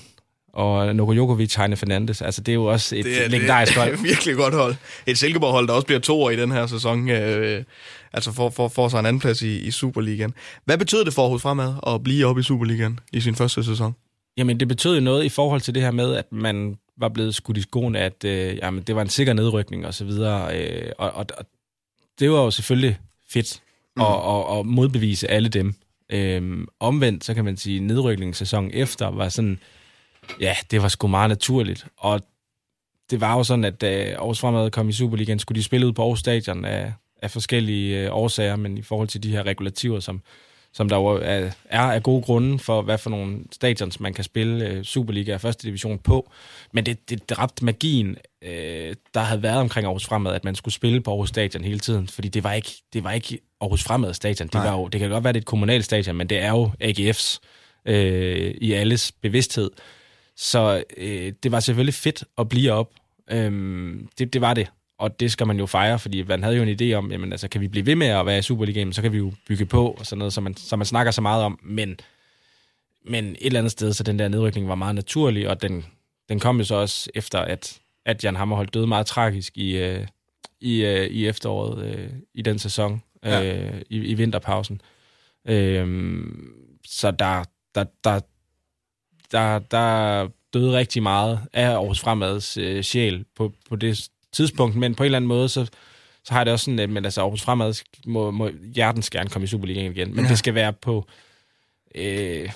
og Noko Jokovic, Heine Fernandes. Altså, det er jo også et det er, legendarisk hold. Det er virkelig godt hold. Et Silkeborg-hold, der også bliver to år i den her sæson. Øh, altså, for, for, for sig en anden plads i, i Superligaen. Hvad betyder det for Aarhus Fremad at blive oppe i Superligaen i sin første sæson? Jamen, det betød jo noget i forhold til det her med, at man var blevet skudt i skoen, at øh, jamen, det var en sikker nedrykning og så videre. Øh, og, og, og det var jo selvfølgelig fedt mm. at, at, at modbevise alle dem. Øh, omvendt, så kan man sige, nedrykningssæsonen efter var sådan, ja, det var sgu meget naturligt. Og det var jo sådan, at da Aarhus Fremad kom i Superligaen, skulle de spille ud på Aarhus Stadion af, af forskellige øh, årsager, men i forhold til de her regulativer, som, som der jo er, er af gode grunde for, hvad for nogle stadions man kan spille øh, Superliga og første division på. Men det, det dræbte magien, øh, der havde været omkring Aarhus Fremad, at man skulle spille på Aarhus Stadion hele tiden, fordi det var ikke, det var ikke Aarhus Fremad Stadion. Det, var jo, det kan godt være, det er et kommunalt stadion, men det er jo AGF's øh, i alles bevidsthed. Så øh, det var selvfølgelig fedt at blive op. Øhm, det, det var det og det skal man jo fejre, fordi man havde jo en idé om, jamen altså, kan vi blive ved med at være i Superligaen, så kan vi jo bygge på, og sådan noget, som man, som man snakker så meget om, men, men et eller andet sted, så den der nedrykning var meget naturlig, og den, den kom jo så også efter, at, at Jan Hammerholdt døde meget tragisk i, øh, i, øh, i efteråret, øh, i den sæson, ja. øh, i, i vinterpausen. Øh, så der, der, der, der, der døde rigtig meget af Aarhus Fremads øh, sjæl på, på det tidspunkt, men på en eller anden måde, så, så har det også sådan, at men altså, Aarhus Fremad må, må hjertens gerne komme i Superligaen igen, men ja. det skal være på øh,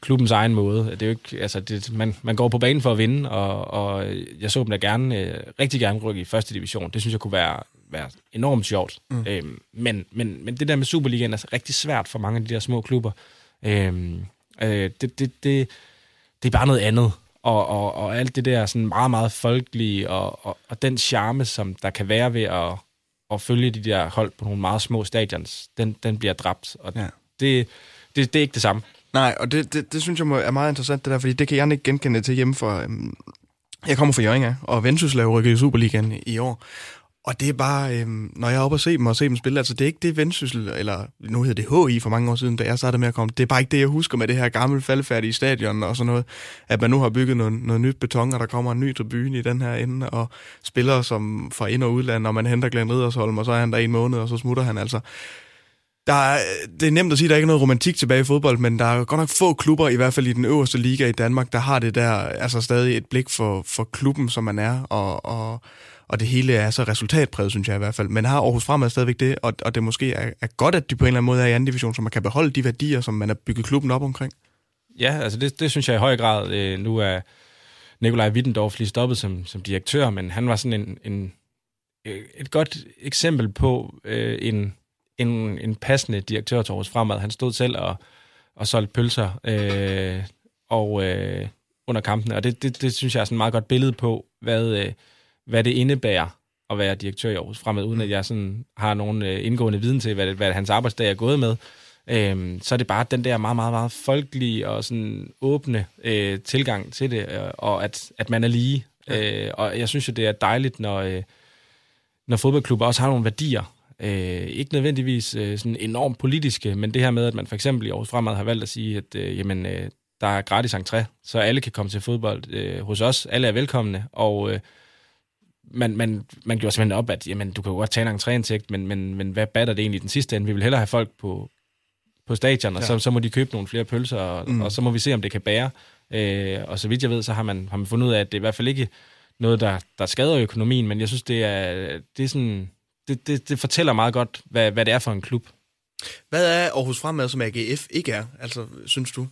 klubbens egen måde. Det er jo ikke, altså, det, man, man går på banen for at vinde, og, og jeg så dem da gerne, øh, rigtig gerne rykke i første division. Det synes jeg kunne være, være enormt sjovt. Mm. Øhm, men, men, men det der med Superligaen er rigtig svært for mange af de der små klubber. Øhm, øh, det, det, det, det er bare noget andet og, og, og alt det der sådan meget, meget folkelige, og, og, og den charme, som der kan være ved at, at følge de der hold på nogle meget små stadions, den, den bliver dræbt, og ja. det, det, det er ikke det samme. Nej, og det, det, det synes jeg er meget interessant, det der, fordi det kan jeg ikke genkende til hjemme for... Øhm, jeg kommer fra Jørgen, og Vendsyssel er rykket i Superligaen i år, og det er bare, øh, når jeg er oppe og se dem og se dem spille, altså det er ikke det vendsyssel, eller nu hedder det HI for mange år siden, da jeg startede med at komme. Det er bare ikke det, jeg husker med det her gamle faldfærdige stadion og sådan noget. At man nu har bygget noget, noget nyt beton, og der kommer en ny tribune i den her ende, og spillere som fra ind- og udland, og man henter Glenn Riddersholm, og så er han der en måned, og så smutter han altså. Der er, det er nemt at sige, at der ikke er noget romantik tilbage i fodbold, men der er godt nok få klubber, i hvert fald i den øverste liga i Danmark, der har det der, altså stadig et blik for, for klubben, som man er, og, og og det hele er så resultatpræget, synes jeg i hvert fald. Men har Aarhus Fremad stadigvæk det, og, og det måske er, er godt, at de på en eller anden måde er i anden division, så man kan beholde de værdier, som man har bygget klubben op omkring? Ja, altså det, det synes jeg i høj grad. Øh, nu er Nikolaj Wittendorf lige stoppet som, som direktør, men han var sådan en, en, øh, et godt eksempel på øh, en, en, en passende direktør til Aarhus Fremad. Han stod selv og, og solgte pølser øh, og øh, under kampene, og det, det, det synes jeg er sådan et meget godt billede på, hvad... Øh, hvad det indebærer at være direktør i Aarhus Fremad, uden at jeg sådan har nogen øh, indgående viden til, hvad, det, hvad hans arbejdsdag er gået med. Øhm, så er det bare den der meget, meget, meget folkelige og sådan åbne øh, tilgang til det, øh, og at, at man er lige. Ja. Øh, og jeg synes jo, det er dejligt, når, øh, når fodboldklubber også har nogle værdier. Øh, ikke nødvendigvis øh, sådan enormt politiske, men det her med, at man for eksempel i Aarhus Fremad har valgt at sige, at øh, jamen, øh, der er gratis entré, så alle kan komme til fodbold øh, hos os. Alle er velkomne, og... Øh, man, man, man gjorde simpelthen op, at jamen, du kan jo godt tage en entréindtægt, men, men, men hvad batter det egentlig den sidste ende? Vi vil hellere have folk på, på stadion, og ja. så, så må de købe nogle flere pølser, og, mm. og så må vi se, om det kan bære. Øh, og så vidt jeg ved, så har man, har man fundet ud af, at det er i hvert fald ikke noget, der, der skader økonomien, men jeg synes, det er, det er sådan, det, det, det fortæller meget godt, hvad, hvad det er for en klub. Hvad er Aarhus Fremad, som AGF ikke er, altså, synes du?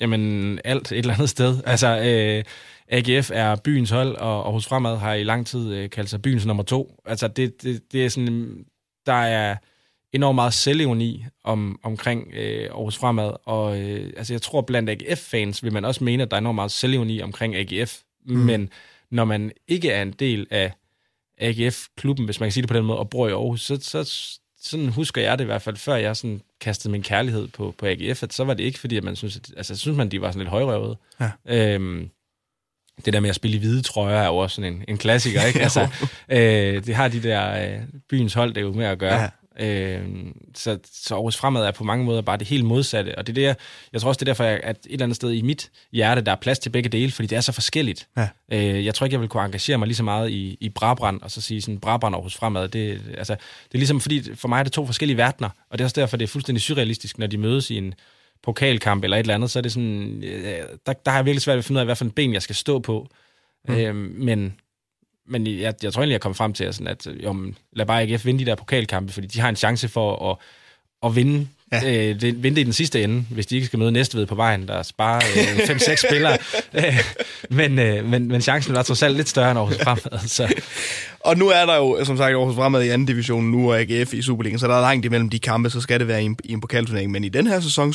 Jamen, alt et eller andet sted. Altså, øh, AGF er byens hold, og Aarhus Fremad har i lang tid øh, kaldt sig byens nummer to. Altså, det, det, det er sådan, der er enormt meget selvironi om, omkring øh, Aarhus Fremad, og øh, altså, jeg tror, blandt AGF-fans vil man også mene, at der er enormt meget selvironi omkring AGF, mm. men når man ikke er en del af AGF-klubben, hvis man kan sige det på den måde, og bor i Aarhus, så, så sådan husker jeg det i hvert fald, før jeg sådan kastede min kærlighed på, på AGF, at så var det ikke fordi, at man synes, at, altså synes man, de var sådan lidt højrøvede. Ja. Øhm, det der med at spille i hvide trøjer er jo også sådan en, en klassiker, ikke? altså, øh, det har de der øh, byens hold, det er jo med at gøre. Ja. Øh, så, så Aarhus Fremad er på mange måder bare det helt modsatte, og det er der, jeg tror også, det er derfor, at et eller andet sted i mit hjerte, der er plads til begge dele, fordi det er så forskelligt. Ja. Øh, jeg tror ikke, jeg vil kunne engagere mig lige så meget i, i Brabrand, og så sige sådan, Brabrand og Aarhus Fremad, det, altså, det er ligesom, fordi for mig er det to forskellige verdener, og det er også derfor, det er fuldstændig surrealistisk, når de mødes i en pokalkamp eller et eller andet, så er det sådan, øh, der, der har jeg virkelig svært ved at finde ud af, hvad for en ben jeg skal stå på. Mm. Øh, men men jeg, jeg tror egentlig, jeg kom frem til, at, sådan, at jo, lad bare AGF vinde de der pokalkampe, fordi de har en chance for at, at vinde Ja. Øh, det, vente i den sidste ende, hvis de ikke skal møde Næstved på vejen, der sparer 5-6 øh, spillere. Øh, men, øh, men, men chancen var trods alt lidt større end Aarhus Fremad. Så. Og nu er der jo, som sagt, Aarhus Fremad i anden division nu og AGF i Superligaen, så der er langt imellem de kampe, så skal det være i en, i en pokalturnering. Men i den her sæson 97-98,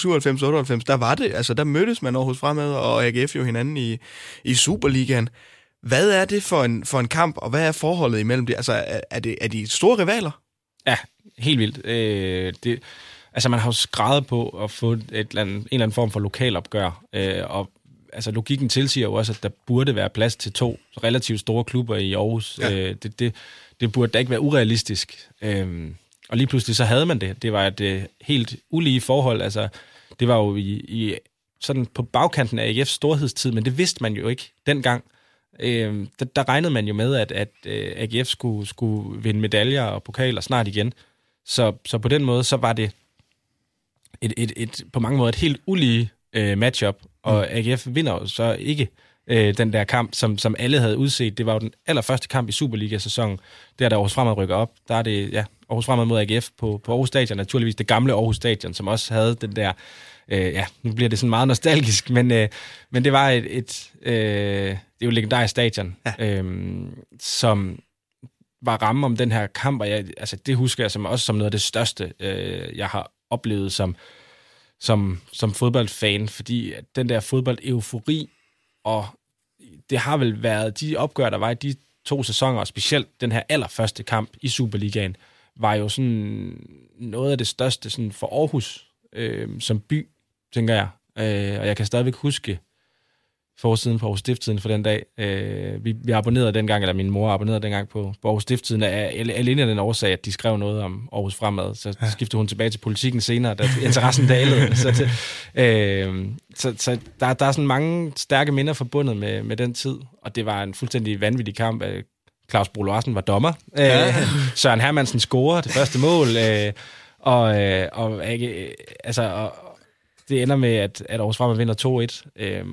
der var det, altså der mødtes man Aarhus Fremad og AGF jo hinanden i, i Superligaen. Hvad er det for en, for en kamp, og hvad er forholdet imellem det? Altså, er, er, det, er de store rivaler? Ja, helt vildt. Øh, det, altså, man har jo skrevet på at få et eller andet, en eller anden form for lokalopgør, øh, og altså, logikken tilsiger jo også, at der burde være plads til to relativt store klubber i Aarhus. Ja. Øh, det, det, det burde da ikke være urealistisk. Øh, og lige pludselig så havde man det. Det var et øh, helt ulige forhold. Altså, det var jo i, i sådan på bagkanten af AGF's storhedstid, men det vidste man jo ikke dengang. Øh, der, der regnede man jo med, at, at øh, AGF skulle, skulle vinde medaljer og pokaler snart igen. Så, så på den måde, så var det et, et, et, på mange måder et helt ulige øh, matchup, og mm. AGF vinder jo så ikke øh, den der kamp, som, som alle havde udset. Det var jo den allerførste kamp i Superliga-sæsonen, der der Aarhus Fremad rykker op. Der er det, ja, Aarhus Fremad mod AGF på, på Aarhus Stadion, naturligvis det gamle Aarhus Stadion, som også havde den der, øh, ja, nu bliver det sådan meget nostalgisk, men, øh, men det var et, et øh, det er jo legendarisk stadion, ja. øh, som var ramme om den her kamp, og jeg, altså, det husker jeg som, også som noget af det største, øh, jeg har oplevet som, som, som fodboldfan, fordi den der fodbold-eufori, og det har vel været de opgør, der var i de to sæsoner, og specielt den her allerførste kamp i Superligaen, var jo sådan noget af det største sådan for Aarhus øh, som by, tænker jeg. Øh, og jeg kan stadigvæk huske forsiden på Aarhus Stifttiden for den dag. Øh, vi, vi abonnerede dengang, eller min mor abonnerede dengang på, på Aarhus Stifttiden, alene af den årsag, at de skrev noget om Aarhus Fremad. Så ja. skiftede hun tilbage til politikken senere, da interessen dalede. så det, øh, så, så der, der er sådan mange stærke minder forbundet med, med den tid, og det var en fuldstændig vanvittig kamp. Claus Bro Larsen var dommer. Ja. Øh, Søren Hermansen scorer det første mål, øh, og, øh, og, øh, altså, og, det ender med, at, at Aarhus Fremad vinder 2-1. Øh,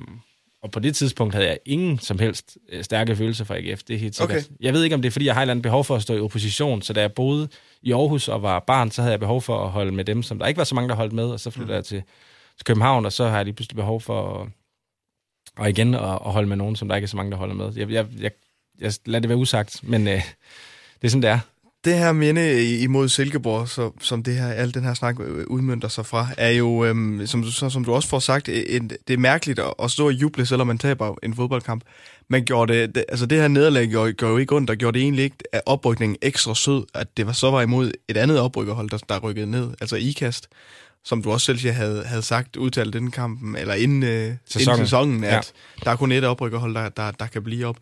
og på det tidspunkt havde jeg ingen som helst øh, stærke følelser for AGF, det er helt sikkert. Okay. Jeg ved ikke, om det er, fordi jeg har et eller andet behov for at stå i opposition, så da jeg boede i Aarhus og var barn, så havde jeg behov for at holde med dem, som der ikke var så mange, der holdt med, og så flyttede mm. jeg til, til København, og så har jeg lige pludselig behov for at, og igen at, at holde med nogen, som der ikke er så mange, der holder med. Jeg, jeg, jeg, jeg lader det være usagt, men øh, det er sådan, det er det her minde imod Silkeborg, så, som det her, al den her snak øh, udmyndter sig fra, er jo, øhm, som, så, som du også får sagt, en, det er mærkeligt at, at stå og juble, selvom man taber en fodboldkamp. Man gjorde det, det altså det her nederlag gjorde, gjorde jo ikke ondt, der gjorde det egentlig ikke af oprykningen ekstra sød, at det var så var imod et andet oprykkerhold, der, der rykkede ned, altså IKAST, som du også selv siger, havde, havde sagt, udtalt den kampen, eller inden, øh, sæsonen. inden sæsonen, at ja. der er kun et oprykkerhold, der, der, der kan blive op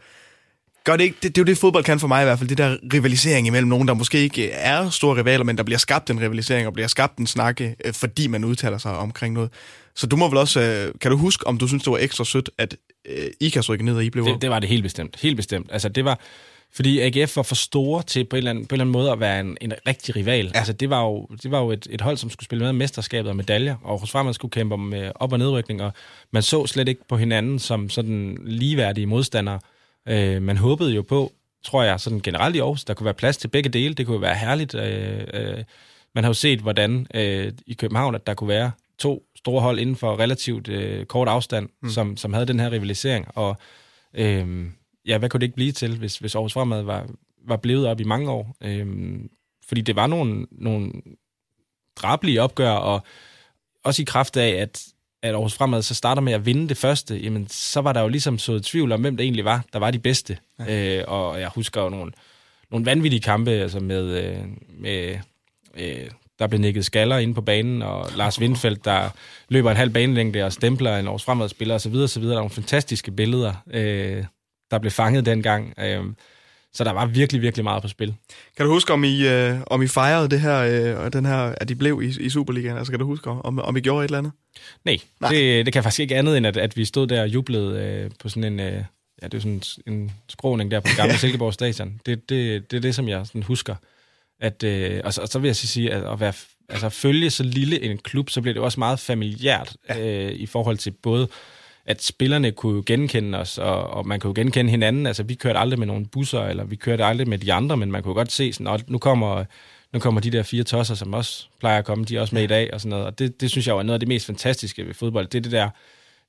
gør det ikke, det, det er jo det, fodbold kan for mig i hvert fald, det der rivalisering imellem nogen, der måske ikke er store rivaler, men der bliver skabt en rivalisering, og bliver skabt en snakke, øh, fordi man udtaler sig omkring noget. Så du må vel også, øh, kan du huske, om du synes, det var ekstra sødt, at øh, I kan rykke ned, og I blev det, det var det helt bestemt, helt bestemt. Altså det var, fordi AGF var for store til på en eller anden, på en eller anden måde at være en, en rigtig rival. Ja. Altså, det var jo, det var jo et, et hold, som skulle spille med mesterskabet og medaljer, og hos Fremad skulle kæmpe med op- og nedrykning, og man så slet ikke på hinanden som sådan ligeværdige modstandere. Øh, man håbede jo på, tror jeg, sådan generelt i Aarhus, der kunne være plads til begge dele. Det kunne være herligt. Øh, øh, man har jo set, hvordan øh, i København, at der kunne være to store hold inden for relativt øh, kort afstand, mm. som, som havde den her rivalisering. Og øh, ja, hvad kunne det ikke blive til, hvis, hvis Aarhus Fremad var, var blevet op i mange år? Øh, fordi det var nogle, nogle drablige opgør, og også i kraft af, at at Aarhus Fremad så starter med at vinde det første, jamen så var der jo ligesom så tvivl om, hvem det egentlig var, der var de bedste. Ja. Øh, og jeg husker jo nogle, nogle vanvittige kampe, altså med, øh, med øh, der blev nikket skaller inde på banen, og Lars Windfeldt, der løber en halv banelængde og stempler en Aarhus Fremad-spiller osv. osv. Der er nogle fantastiske billeder, øh, der blev fanget dengang. Øh, så der var virkelig, virkelig meget på spil. Kan du huske, om I, øh, om I fejrede det her, øh, den her, at de blev i, i Superligaen? Altså, kan du huske, om, om I gjorde et eller andet? Nej, Nej. Det, det kan faktisk ikke andet, end at, at vi stod der og jublede øh, på sådan en, øh, ja, det er sådan en skråning der på den gamle Silkeborg Stadion. Det, det, det er det, som jeg sådan husker. At, øh, og, så, og så vil jeg sige, at at være, altså, følge så lille en klub, så bliver det også meget familiært øh, i forhold til både at spillerne kunne genkende os, og, og man kunne genkende hinanden. Altså, vi kørte aldrig med nogle busser, eller vi kørte aldrig med de andre, men man kunne godt se sådan, nu kommer, nu kommer de der fire tosser, som også plejer at komme, de er også med i dag og sådan noget. Og det, det synes jeg er noget af det mest fantastiske ved fodbold. Det er det der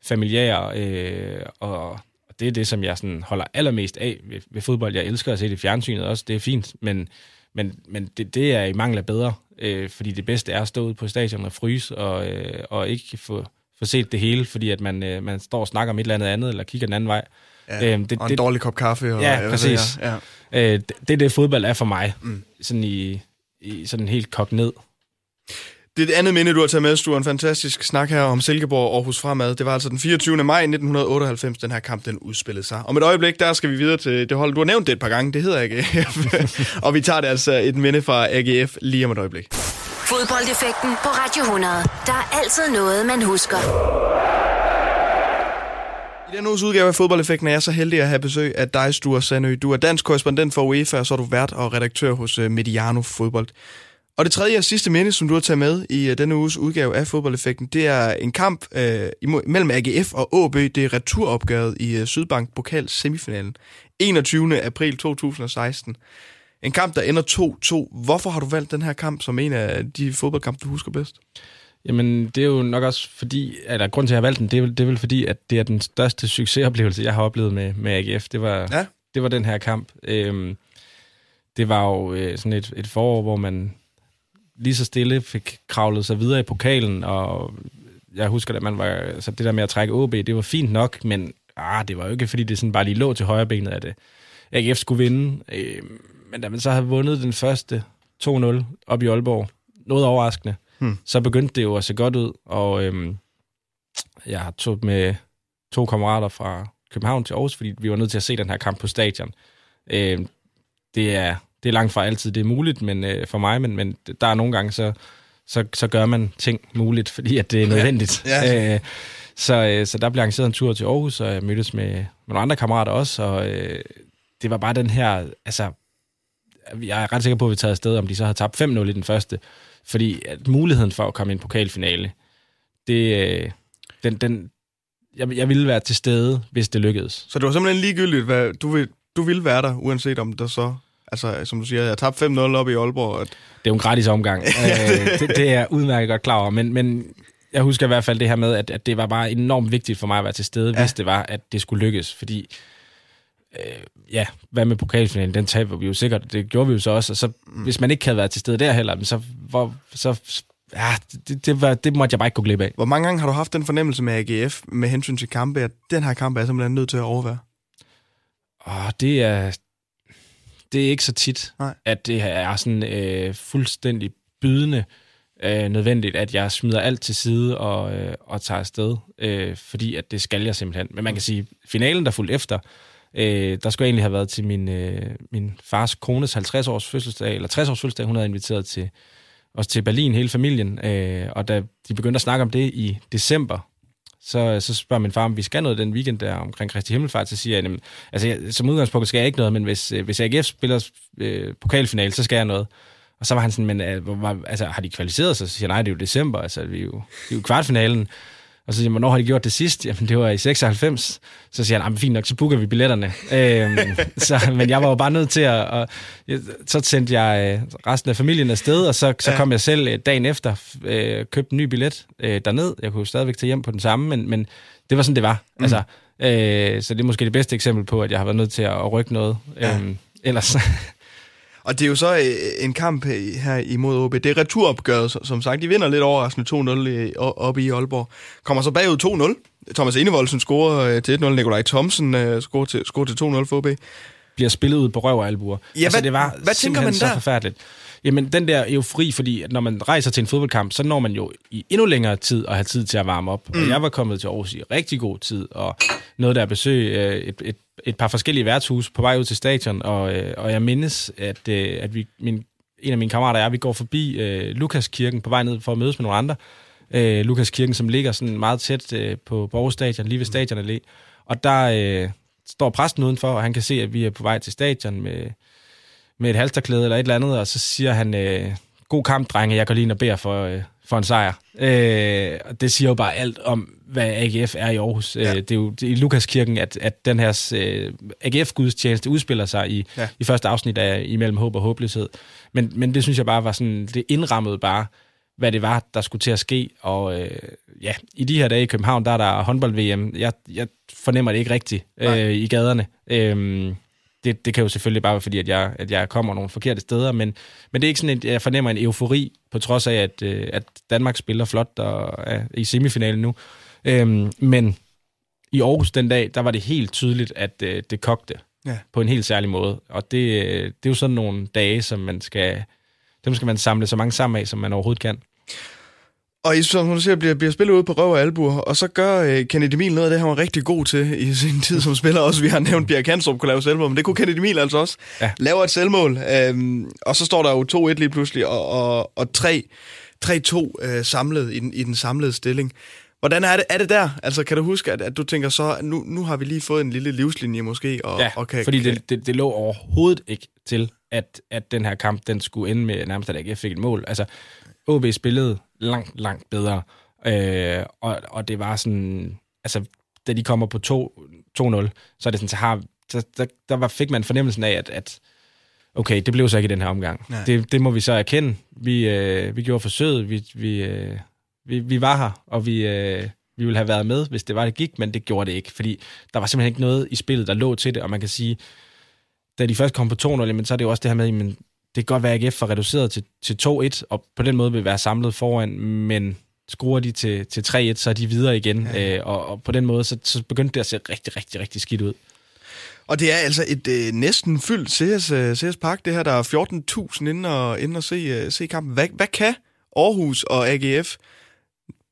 familiære, øh, og, og det er det, som jeg sådan holder allermest af ved, ved fodbold. Jeg elsker at se det i fjernsynet også, det er fint, men, men, men det, det er i mangel af bedre, øh, fordi det bedste er at stå ude på stadion og fryse, og, øh, og ikke få, få set det hele, fordi at man, øh, man står og snakker om et eller andet andet, eller kigger den anden vej. Ja, øhm, det, og en det, dårlig kop kaffe. Og, ja, præcis. Ja. Øh, det, det er det, fodbold er for mig. Mm. Sådan i, i sådan helt kogt ned. Det det andet minde, du har taget med, du en fantastisk snak her om Silkeborg og Aarhus Fremad. Det var altså den 24. maj 1998, den her kamp den udspillede sig. Om et øjeblik, der skal vi videre til det hold, du har nævnt det et par gange, det hedder AGF. og vi tager det altså et minde fra AGF lige om et øjeblik. Fodboldeffekten på Radio 100. Der er altid noget, man husker. I den uges udgave af Fodboldeffekten er jeg så heldig at have besøg af dig, Sture Sandø. Du er dansk korrespondent for UEFA, og så er du vært og redaktør hos øh, Mediano Fodbold. Og det tredje og sidste minde, som du har taget med i øh, denne uges udgave af Fodboldeffekten, det er en kamp øh, mellem AGF og AB. Det er returopgøret i uh, Sydbank Pokal semifinalen. 21. april 2016. En kamp, der ender 2-2. Hvorfor har du valgt den her kamp som en af de fodboldkampe, du husker bedst? Jamen, det er jo nok også fordi, eller grund til, at jeg har valgt den, det er, det er vel fordi, at det er den største succesoplevelse, jeg har oplevet med, med AGF. Det var, ja. det var den her kamp. Øhm, det var jo øh, sådan et, et forår, hvor man lige så stille fik kravlet sig videre i pokalen, og jeg husker, at man var, så det der med at trække OB, det var fint nok, men ah, det var jo ikke, fordi det sådan bare lige lå til højre benet, at AGF skulle vinde. Øh, men da man så havde vundet den første 2-0 op i Aalborg, noget overraskende, hmm. så begyndte det jo at se godt ud, og øhm, jeg tog med to kammerater fra København til Aarhus, fordi vi var nødt til at se den her kamp på stadion. Øh, det, er, det er langt fra altid, det er muligt men øh, for mig, men, men der er nogle gange, så, så, så gør man ting muligt, fordi at det er nødvendigt. Ja. Ja. Øh, så, øh, så der blev arrangeret en tur til Aarhus, og jeg mødtes med, med nogle andre kammerater også, og øh, det var bare den her, altså, jeg er ret sikker på, at vi tager afsted, om de så har tabt 5-0 i den første, fordi at muligheden for at komme i en pokalfinale, det, øh, den, den, jeg, jeg ville være til stede, hvis det lykkedes. Så det var simpelthen ligegyldigt, hvad du, vil, du ville være der, uanset om der så Altså, som du siger, jeg tabte 5-0 op i Aalborg. At... Det er jo en gratis omgang. øh, det, det er jeg udmærket godt klar over. Men, men jeg husker i hvert fald det her med, at, at det var bare enormt vigtigt for mig at være til stede, ja. hvis det var, at det skulle lykkes. Fordi, øh, ja, hvad med pokalfinalen, den taber vi jo sikkert. Det gjorde vi jo så også. Og så, mm. hvis man ikke havde været til stede der heller, så, hvor, så ja, det, det, var, det måtte jeg bare ikke gå glip af. Hvor mange gange har du haft den fornemmelse med AGF med hensyn til kampe, at den her kamp er simpelthen nødt til at overvære? Åh, det er, det er ikke så tit, Nej. at det er sådan øh, fuldstændig bydende øh, nødvendigt, at jeg smider alt til side og, øh, og tager afsted, øh, fordi at det skal jeg simpelthen. Men man kan sige, finalen, der fulgte efter, øh, der skulle jeg egentlig have været til min, øh, min fars kones 50-års fødselsdag, eller 60-års fødselsdag, hun havde inviteret til os til Berlin, hele familien, øh, og da de begyndte at snakke om det i december, så, øh, så spørger min far, om vi skal noget den weekend der omkring Kristi Himmelfart, så siger jeg, jamen, altså jeg, som udgangspunkt skal jeg ikke noget, men hvis, øh, hvis AGF spiller øh, pokalfinal, så skal jeg noget. Og så var han sådan, men øh, altså, har de kvalificeret sig? Så siger jeg, nej, det er jo december, altså vi er jo, det er jo kvartfinalen. Og så siger hvornår har de gjort det sidst? Jamen, det var i 96. Så siger han, fint nok, så booker vi billetterne. øhm, så, men jeg var jo bare nødt til at... Og, så sendte jeg øh, resten af familien afsted, og så, så kom jeg selv øh, dagen efter, øh, købte en ny billet øh, derned. Jeg kunne stadigvæk tage hjem på den samme, men, men det var sådan, det var. Mm. Altså, øh, så det er måske det bedste eksempel på, at jeg har været nødt til at rykke noget. Ja. Øhm, ellers... Og det er jo så øh, en kamp øh, her imod OB. Det er returopgøret, som sagt. De vinder lidt overraskende 2-0 oppe i Aalborg. Kommer så bagud 2-0. Thomas Enevoldsen scorer øh, til 1-0. Nikolaj Thomsen øh, scorer til, scorer til 2-0 for OB. Bliver spillet ud på røv og albuer. Ja, altså, hvad, det var hvad tænker man der? så forfærdeligt. Jamen, den der eufori, fordi at når man rejser til en fodboldkamp, så når man jo i endnu længere tid at have tid til at varme op. Mm. Og jeg var kommet til Aarhus i rigtig god tid, og noget der besøg et, et et par forskellige værtshus på vej ud til stadion, og, øh, og jeg mindes, at, øh, at vi, min, en af mine kammerater og jeg, vi går forbi øh, Lukaskirken på vej ned for at mødes med nogle andre. Øh, Lukaskirken, som ligger sådan meget tæt øh, på Borges Stadion, lige ved Stadion Allé. Og der øh, står præsten udenfor, og han kan se, at vi er på vej til stadion med, med et halsterklæde eller et eller andet, og så siger han, øh, god kamp, drenge, jeg går lige ind og beder for, øh, for en sejr. Øh, og det siger jo bare alt om, hvad AGF er i Aarhus. Ja. Øh, det er jo det er i Lukaskirken, at, at den her øh, AGF-gudstjeneste udspiller sig i, ja. i første afsnit af Imellem Håb og Håbløshed. Men, men det synes jeg bare var sådan, det indrammede bare, hvad det var, der skulle til at ske. Og øh, ja, i de her dage i København, der er der håndbold-VM. Jeg, jeg fornemmer det ikke rigtigt øh, i gaderne. Øh, det, det kan jo selvfølgelig bare være fordi, at jeg, at jeg kommer nogle forkerte steder, men, men det er ikke sådan, at jeg fornemmer en eufori, på trods af, at, øh, at Danmark spiller flot og er i semifinalen nu. Øhm, men i Aarhus den dag, der var det helt tydeligt, at øh, det kogte ja. på en helt særlig måde. Og det, øh, det er jo sådan nogle dage, som man skal, dem skal man samle så mange sammen af, som man overhovedet kan. Og som hun siger, bliver, bliver spillet ud på røv og albuer, og så gør øh, Kennedy Emil noget af det, han var rigtig god til i sin tid som spiller. Også vi har nævnt, Bjerg Kanstrup kunne lave selvmål, men det kunne Kennedy Emil altså også. Ja. Laver et selvmål, øh, og så står der jo 2-1 lige pludselig, og, og, og 3-2 øh, samlet i den, i den samlede stilling. Hvordan er det, er det der? Altså, kan du huske, at, at du tænker så, at nu, nu har vi lige fået en lille livslinje måske? Og, ja, og kan, fordi kan... Det, det, det lå overhovedet ikke til, at, at den her kamp, den skulle ende med nærmest, at AGF fik et mål. Altså, OB spillede langt, langt bedre. Øh, og, og det var sådan, altså, da de kommer på 2-0, så er det sådan, så har, så, der, der var, fik man fornemmelsen af, at, at okay, det blev så ikke i den her omgang. Det, det må vi så erkende. Vi, øh, vi gjorde forsøget, vi, vi, øh, vi, vi var her, og vi, øh, vi ville have været med, hvis det var, det gik, men det gjorde det ikke, fordi der var simpelthen ikke noget i spillet, der lå til det, og man kan sige, da de først kom på 2-0, men så er det jo også det her med, men det kan godt være, at AGF får reduceret til, til 2-1, og på den måde vil være samlet foran, men skruer de til, til 3-1, så er de videre igen, ja. øh, og, og på den måde, så, så begyndte det at se rigtig, rigtig, rigtig skidt ud. Og det er altså et øh, næsten fyldt CS, øh, CS Park, det her, der er 14.000 inde og, inde og se, øh, se kampen. Hvad, hvad kan Aarhus og AGF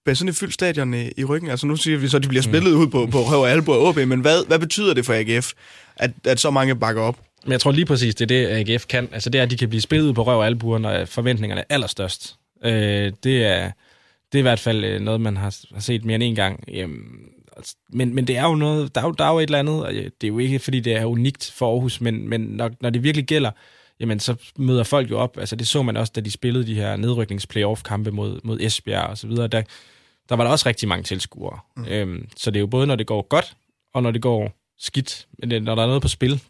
med sådan et fyldt stadion i, i ryggen? Altså nu siger vi så, at de bliver spillet mm. ud på, på Røv og Albo og OB, men hvad, hvad betyder det for AGF, at, at så mange bakker op? Men jeg tror lige præcis, det er det, AGF kan. Altså det er, at de kan blive spillet på røv og albuer, når forventningerne er allerstørst. Øh, det, er, det er i hvert fald øh, noget, man har, har set mere end en gang. Jamen, altså, men, men det er jo noget, der er jo, der er jo et eller andet, og det er jo ikke, fordi det er unikt for Aarhus, men, men når, når det virkelig gælder, jamen så møder folk jo op. Altså det så man også, da de spillede de her nedryknings-playoff-kampe mod, mod Esbjerg og så videre. Der, der var der også rigtig mange tilskuere. Mm. Øhm, så det er jo både, når det går godt, og når det går skidt. Men det, når der er noget på spil,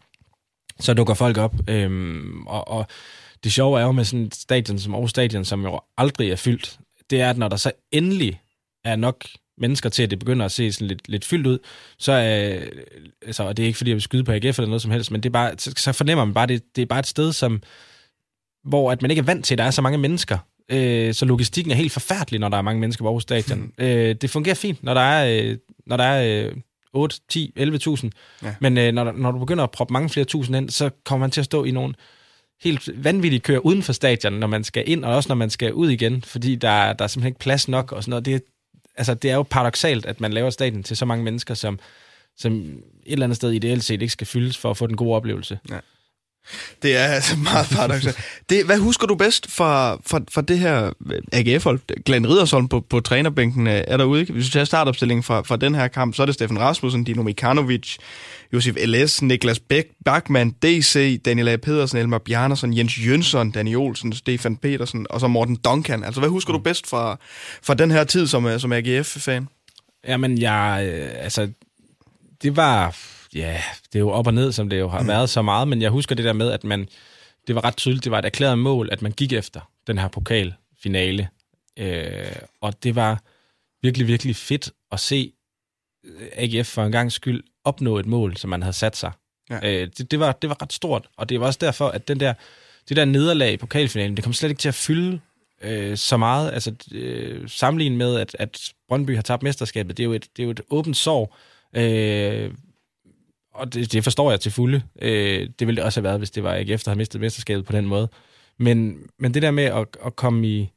så dukker folk op. Øhm, og, og det sjove er jo med sådan et stadion som Aarhus Stadion, som jo aldrig er fyldt, det er, at når der så endelig er nok mennesker til, at det begynder at se sådan lidt, lidt fyldt ud, så øh, altså, og det er ikke fordi, jeg vil skyde på AGF eller noget som helst, men det er bare, så, fornemmer man bare, det, det er bare et sted, som, hvor at man ikke er vant til, at der er så mange mennesker. Øh, så logistikken er helt forfærdelig, når der er mange mennesker på Aarhus Stadion. Mm. Øh, det fungerer fint, når der er, øh, når der er øh, 8, 10, 11.000. Ja. Men øh, når, når du begynder at proppe mange flere tusind ind, så kommer man til at stå i nogle helt vanvittige køer uden for stadion, når man skal ind, og også når man skal ud igen, fordi der, der er simpelthen ikke plads nok og sådan noget. Det, altså, det er jo paradoxalt, at man laver stadion til så mange mennesker, som, som et eller andet sted ideelt set ikke skal fyldes for at få den gode oplevelse. Ja. Det er altså meget paradoxalt. Det, hvad husker du bedst fra, fra, fra det her AGF-hold? Glenn Riddersholm på, på trænerbænken er derude? Hvis du tager startopstillingen fra, fra den her kamp, så er det Stefan Rasmussen, Dino Mikanovic, Josef L.S., Niklas Bæk, Bachmann, DC, Daniel A. Pedersen, Elmar Bjarnason, Jens Jønsson, Danny Olsen, Stefan Petersen og så Morten Duncan. Altså, hvad husker du bedst fra, fra den her tid som, som AGF-fan? Jamen, jeg... Øh, altså, det var ja, det er jo op og ned, som det jo har mm. været så meget, men jeg husker det der med, at man, det var ret tydeligt, det var et erklæret mål, at man gik efter den her pokalfinale. Øh, og det var virkelig, virkelig fedt at se øh, AGF for en gang skyld opnå et mål, som man havde sat sig. Ja. Øh, det, det, var, det var ret stort, og det var også derfor, at den der, det der nederlag i pokalfinalen, det kom slet ikke til at fylde øh, så meget. Altså, øh, sammenlignet med, at, at Brøndby har tabt mesterskabet, det er jo et, det er jo et åbent sår. Øh, og det, det forstår jeg til fulde. Øh, det ville det også have været, hvis det var AGF, der havde mistet mesterskabet på den måde. Men, men det der med at, at komme i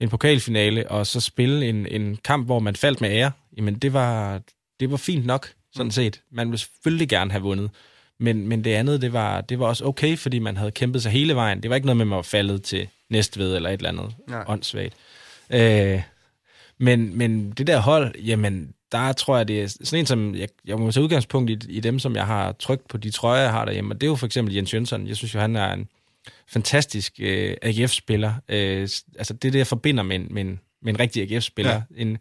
en pokalfinale, og så spille en, en kamp, hvor man faldt med ære, jamen det var, det var fint nok, sådan set. Man ville selvfølgelig gerne have vundet. Men, men det andet, det var, det var også okay, fordi man havde kæmpet sig hele vejen. Det var ikke noget med, at man var faldet til Næstved eller et eller andet Nej. åndssvagt. Øh, men, men det der hold, jamen, der tror jeg, det er sådan en, som jeg, jeg må tage udgangspunkt i, i dem, som jeg har trykt på de trøjer, jeg har derhjemme. Og det er jo for eksempel Jens Jønsson. Jeg synes jo, han er en fantastisk øh, AGF-spiller. Øh, altså det, det, jeg forbinder med en, med en med en rigtig AGF-spiller. Ja. En,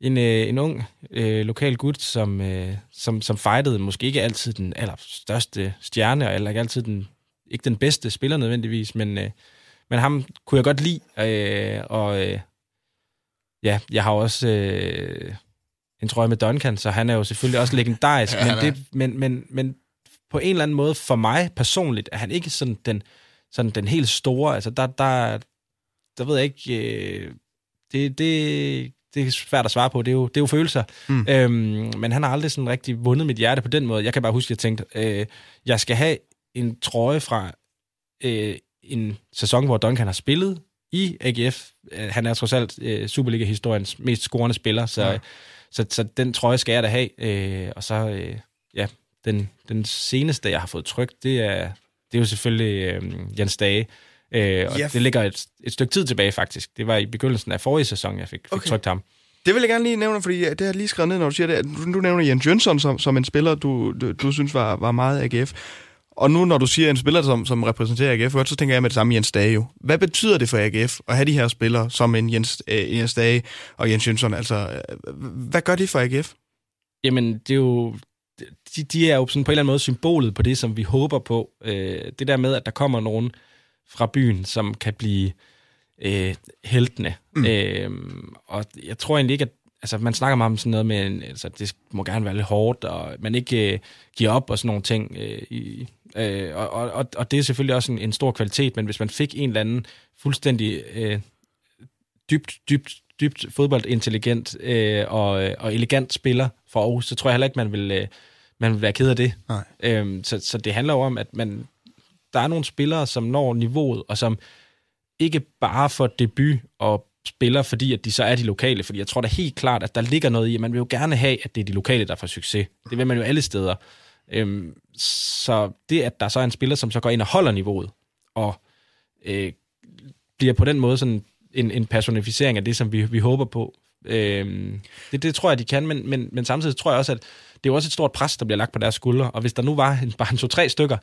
en, øh, en ung øh, lokal gut, som, øh, som, som fightede måske ikke altid den allerstørste stjerne, eller ikke altid den, ikke den bedste spiller nødvendigvis, men, øh, men ham kunne jeg godt lide, øh, og øh, ja, jeg har også øh, en trøje med Duncan, så han er jo selvfølgelig også legendarisk, ja, men, det, men, men, men på en eller anden måde, for mig personligt, er han ikke sådan den, sådan den helt store, altså der, der, der ved jeg ikke, øh, det, det, det er svært at svare på, det er jo, det er jo følelser. Mm. Øhm, men han har aldrig sådan rigtig vundet mit hjerte på den måde. Jeg kan bare huske, at jeg tænkte, øh, jeg skal have en trøje fra øh, en sæson, hvor Duncan har spillet i AGF. Øh, han er trods alt øh, Superliga-historiens mest scorende spiller, så, ja. Så, så, den trøje skal jeg da have. Øh, og så, øh, ja, den, den seneste, jeg har fået trykt, det er, det er jo selvfølgelig øh, Jens Dage. Øh, og ja. det ligger et, et stykke tid tilbage, faktisk. Det var i begyndelsen af forrige sæson, jeg fik, fik okay. trykt ham. Det vil jeg gerne lige nævne, fordi det har jeg lige skrevet ned, når du siger det. Du, du nævner Jens Jønsson som, som en spiller, du, du, du synes var, var meget AGF. Og nu, når du siger en spiller, som, som repræsenterer AGF, så tænker jeg med det samme Jens Dage jo. Hvad betyder det for AGF at have de her spillere, som en Jens, øh, Jens Dage og Jens Jønsson? Altså, øh, hvad gør de for AGF? Jamen, det er jo... De, de er jo sådan på en eller anden måde symbolet på det, som vi håber på. Øh, det der med, at der kommer nogen fra byen, som kan blive øh, heltene. Mm. Øh, og jeg tror egentlig ikke, at altså, man snakker meget om sådan noget med, en, altså, det må gerne være lidt hårdt, og man ikke øh, giver op og sådan nogle ting. Øh, i, øh, og, og, og det er selvfølgelig også en, en stor kvalitet, men hvis man fik en eller anden fuldstændig øh, dybt, dybt, dybt fodboldintelligent øh, og, og elegant spiller for Aarhus, så tror jeg heller ikke, man vil, øh, man vil være ked af det. Nej. Øh, så, så det handler jo om, at man, der er nogle spillere, som når niveauet, og som ikke bare får debut og spiller, fordi at de så er de lokale. Fordi jeg tror da helt klart, at der ligger noget i, at man vil jo gerne have, at det er de lokale, der får succes. Det vil man jo alle steder. Øhm, så det, at der så er en spiller, som så går ind og holder niveauet, og øh, bliver på den måde sådan en, en personificering af det, som vi, vi håber på. Øhm, det, det tror jeg, de kan, men, men, men samtidig tror jeg også, at det er jo også et stort pres, der bliver lagt på deres skuldre, og hvis der nu var en, bare en to-tre stykker,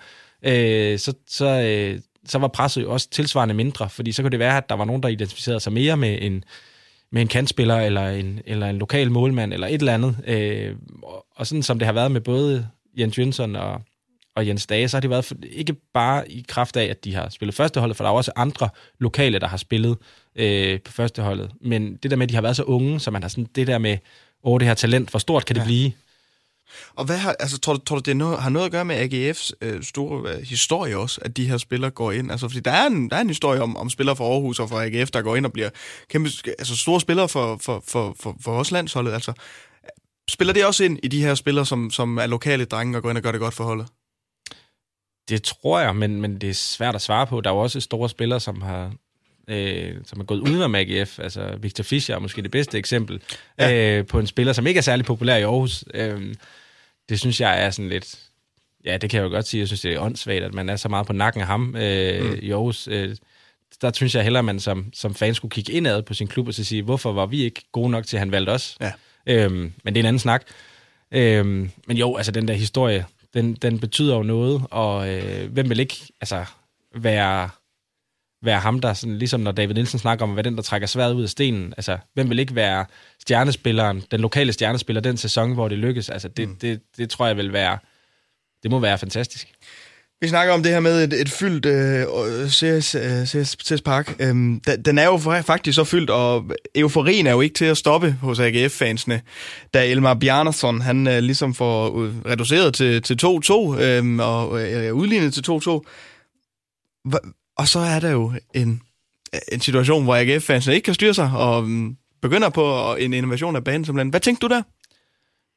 øh, så, så, øh, så var presset jo også tilsvarende mindre, fordi så kunne det være, at der var nogen, der identificerede sig mere med en, med en kantspiller, eller en, eller en lokal målmand, eller et eller andet. Øh, og, og sådan som det har været med både Jens Jønsson og, og Jens Dage, så har det været for, ikke bare i kraft af, at de har spillet førsteholdet, for der er også andre lokale, der har spillet øh, på førsteholdet. Men det der med, at de har været så unge, så man har sådan det der med, åh, det her talent, hvor stort kan ja. det blive? Og hvad har, altså, tror, du, tror du, det noget, har noget at gøre med AGF's øh, store øh, historie også, at de her spillere går ind? Altså, fordi der er en, der er en historie om, om spillere fra Aarhus og fra AGF, der går ind og bliver kæmpe, altså, store spillere for, for, for, for, for os landsholdet. Altså, spiller det også ind i de her spillere, som, som er lokale drenge og går ind og gør det godt for holdet? Det tror jeg, men, men det er svært at svare på. Der er jo også store spillere, som har, øh, som er gået uden af AGF. Altså Victor Fischer er måske det bedste eksempel ja. øh, på en spiller, som ikke er særlig populær i Aarhus. Øh, det synes jeg er sådan lidt... Ja, det kan jeg jo godt sige. Jeg synes, det er åndssvagt, at man er så meget på nakken af ham øh, mm. i Aarhus. Øh, der synes jeg hellere, at man som, som fan skulle kigge indad på sin klub og så sige, hvorfor var vi ikke gode nok til, at han valgte os? Ja. Øhm, men det er en anden snak. Øhm, men jo, altså den der historie, den, den betyder jo noget, og øh, hvem vil ikke altså, være være ham, der sådan, ligesom når David Nielsen snakker om, hvad den, der trækker sværet ud af stenen. Altså, hvem vil ikke være stjernespilleren, den lokale stjernespiller, den sæson, hvor det lykkes? Altså, det, mm. det, det tror jeg vil være, det må være fantastisk. Vi snakker om det her med et, et fyldt øh, CS, CS, CS Park. Øhm, den er jo faktisk så fyldt, og euforien er jo ikke til at stoppe hos AGF-fansene, da Elmar Bjarnason, han øh, ligesom får reduceret til, til 2-2 øh, og øh, udlignet til 2-2. Og så er der jo en, en situation, hvor AGF-fansene ikke kan styre sig, og øh, begynder på en innovation af banen simpelthen. Hvad tænkte du der?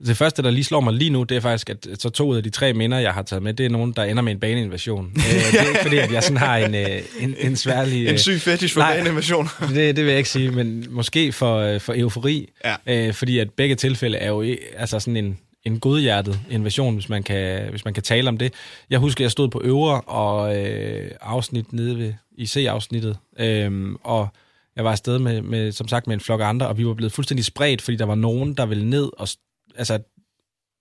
Det første, der lige slår mig lige nu, det er faktisk, at så to af de tre minder, jeg har taget med, det er nogen, der ender med en baneinvasion. øh, det er ikke fordi, at jeg sådan har en, øh, en, en sværlig... En syg fetish for baneinvasion. det, det vil jeg ikke sige, men måske for, øh, for eufori. Ja. Øh, fordi at begge tilfælde er jo altså sådan en, en godhjertet invasion, hvis man, kan, hvis man kan tale om det. Jeg husker, jeg stod på øvre og øh, afsnit nede ved IC-afsnittet, øh, og jeg var afsted med, med, som sagt, med en flok andre, og vi var blevet fuldstændig spredt, fordi der var nogen, der ville ned og altså,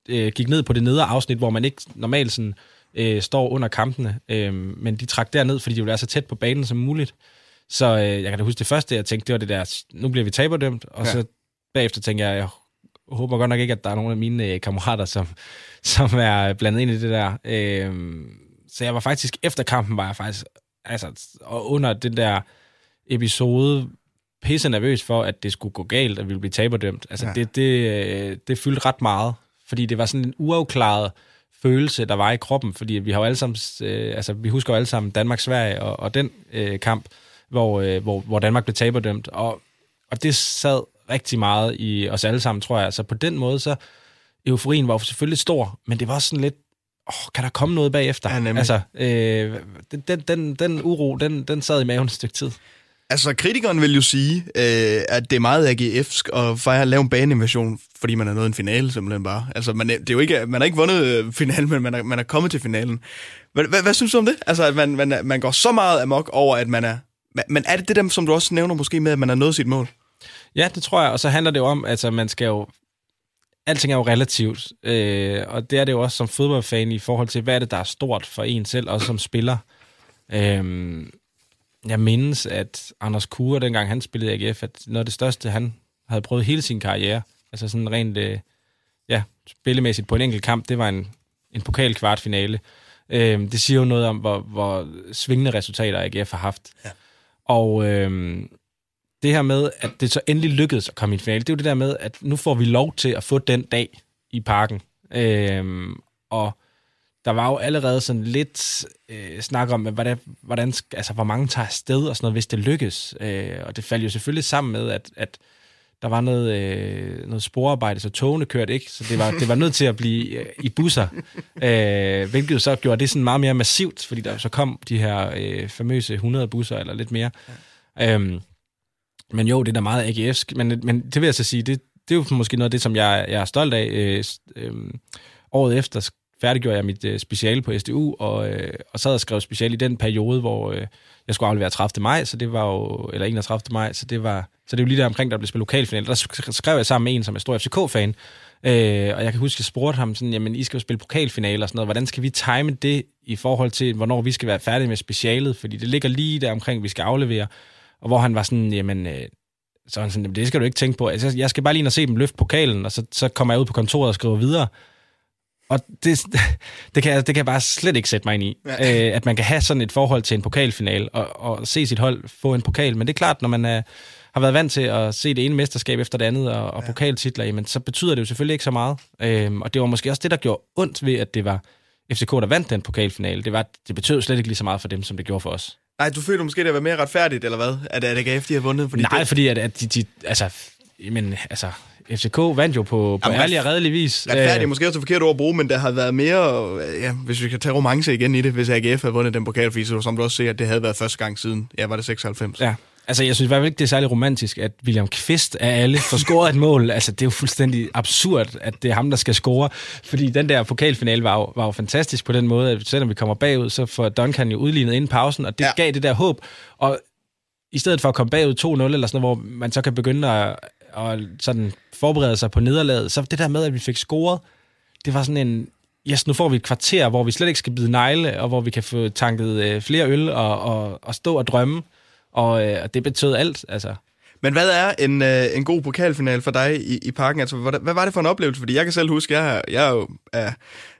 øh, gik ned på det nedre afsnit, hvor man ikke normalt sådan, øh, står under kampene, øh, men de trak derned, fordi de ville være så tæt på banen som muligt. Så øh, jeg kan da huske det første, jeg tænkte, det var det der, nu bliver vi taberdømt, og ja. så bagefter tænker jeg, jeg håber godt nok ikke, at der er nogen af mine øh, kammerater, som, som er blandet ind i det der. Øh, så jeg var faktisk, efter kampen var jeg faktisk, altså, og under den der episode, pisse nervøs for, at det skulle gå galt, at vi ville blive taberdømt. Altså, ja. det, det, øh, det fyldte ret meget, fordi det var sådan en uafklaret følelse, der var i kroppen, fordi vi har jo alle sammen, øh, altså, vi husker jo alle sammen Danmark-Sverige og, og den øh, kamp, hvor, øh, hvor, hvor Danmark blev taberdømt, og, og det sad rigtig meget i os alle sammen, tror jeg. Så på den måde, så euforien var jo selvfølgelig stor, men det var sådan lidt, åh, kan der komme noget bagefter? Ja, altså, øh, den, den, den uro, den, den sad i maven et stykke tid. Altså, kritikeren vil jo sige, øh, at det er meget AGF'sk at fejre, lave en baneinvasion, fordi man har nået en finale simpelthen bare. Altså, man, det er jo ikke, man har ikke vundet øh, finalen, men man er, man er kommet til finalen. Hvad, hvad, hvad synes du om det? Altså, at man, man, man går så meget amok over, at man er... Men er det det der, som du også nævner måske med, at man har nået sit mål? Ja, det tror jeg, og så handler det jo om, altså man skal jo alting er jo relativt, øh, og det er det jo også som fodboldfan i forhold til, hvad er det, der er stort for en selv, også som spiller. Øh, jeg mindes, at Anders Kure, dengang han spillede i AGF, at noget af det største, han havde prøvet hele sin karriere, altså sådan rent, øh, ja, spillemæssigt på en enkelt kamp, det var en, en pokal kvartfinale. Øh, det siger jo noget om, hvor, hvor svingende resultater AGF har haft. Ja. Og øh, det her med, at det så endelig lykkedes at komme i en finale, det er jo det der med, at nu får vi lov til at få den dag i parken. Øhm, og der var jo allerede sådan lidt øh, snak om, hvordan, hvordan, altså, hvor mange tager afsted og sådan noget, hvis det lykkes. Øh, og det faldt jo selvfølgelig sammen med, at, at der var noget, øh, noget sporarbejde, så togene kørte ikke, så det var, det var nødt til at blive øh, i busser, øh, hvilket så gjorde det sådan meget mere massivt, fordi der så kom de her øh, famøse 100 busser eller lidt mere. Ja. Øhm, men jo, det er da meget AGF'sk, men, men det vil jeg så sige, det, det er jo måske noget af det, som jeg, jeg er stolt af. Øh, øh, året efter færdiggjorde jeg mit øh, speciale på SDU, og, øh, og sad og skrev speciale i den periode, hvor øh, jeg skulle aflevere 30. maj, så det var jo, eller 31. maj, så det var, så det var lige der omkring, der blev spillet lokalfinal. Der skrev jeg sammen med en, som er stor FCK-fan, øh, og jeg kan huske, jeg spurgte ham sådan, jamen, I skal jo spille pokalfinale og sådan noget, hvordan skal vi time det i forhold til, hvornår vi skal være færdige med specialet, fordi det ligger lige der omkring, vi skal aflevere, og hvor han var sådan, jamen, øh, så han sådan, det skal du ikke tænke på. Altså, jeg skal bare lige ind og se dem løfte pokalen, og så, så kommer jeg ud på kontoret og skriver videre. Og det, det, kan, det kan jeg bare slet ikke sætte mig ind i. Ja. Øh, at man kan have sådan et forhold til en pokalfinal, og, og se sit hold få en pokal. Men det er klart, når man er, har været vant til at se det ene mesterskab efter det andet, og, og ja. pokaltitler, jamen, så betyder det jo selvfølgelig ikke så meget. Øh, og det var måske også det, der gjorde ondt ved, at det var FCK, der vandt den pokalfinale. Det, var, det betød slet ikke lige så meget for dem, som det gjorde for os. Nej, du føler måske, det var mere retfærdigt, eller hvad? At AGF, de har vundet? Fordi Nej, det... fordi at, at de, de, altså, men, altså, FCK vandt jo på, på ærlig og redelig vis. Retfærdigt er måske også et forkert ord at bruge, men der har været mere, ja, hvis vi kan tage romance igen i det, hvis AGF havde vundet den pokal, fordi som du også ser, at det havde været første gang siden, ja, var det 96. Ja, Altså, jeg synes i hvert fald ikke, det er særlig romantisk, at William Kvist af alle får scoret et mål. Altså, det er jo fuldstændig absurd, at det er ham, der skal score. Fordi den der pokalfinale var jo, var jo fantastisk på den måde, at selvom vi kommer bagud, så får Duncan jo udlignet inden pausen, og det ja. gav det der håb. Og i stedet for at komme bagud 2-0 eller sådan noget, hvor man så kan begynde at, og sådan forberede sig på nederlaget, så det der med, at vi fik scoret, det var sådan en, yes, nu får vi et kvarter, hvor vi slet ikke skal bide negle, og hvor vi kan få tanket øh, flere øl og, og, og stå og drømme. Og, øh, og det betød alt, altså. Men hvad er en, øh, en god pokalfinal for dig i, i parken? Altså, hvad, hvad var det for en oplevelse? Fordi jeg kan selv huske, jeg, jeg er jo er,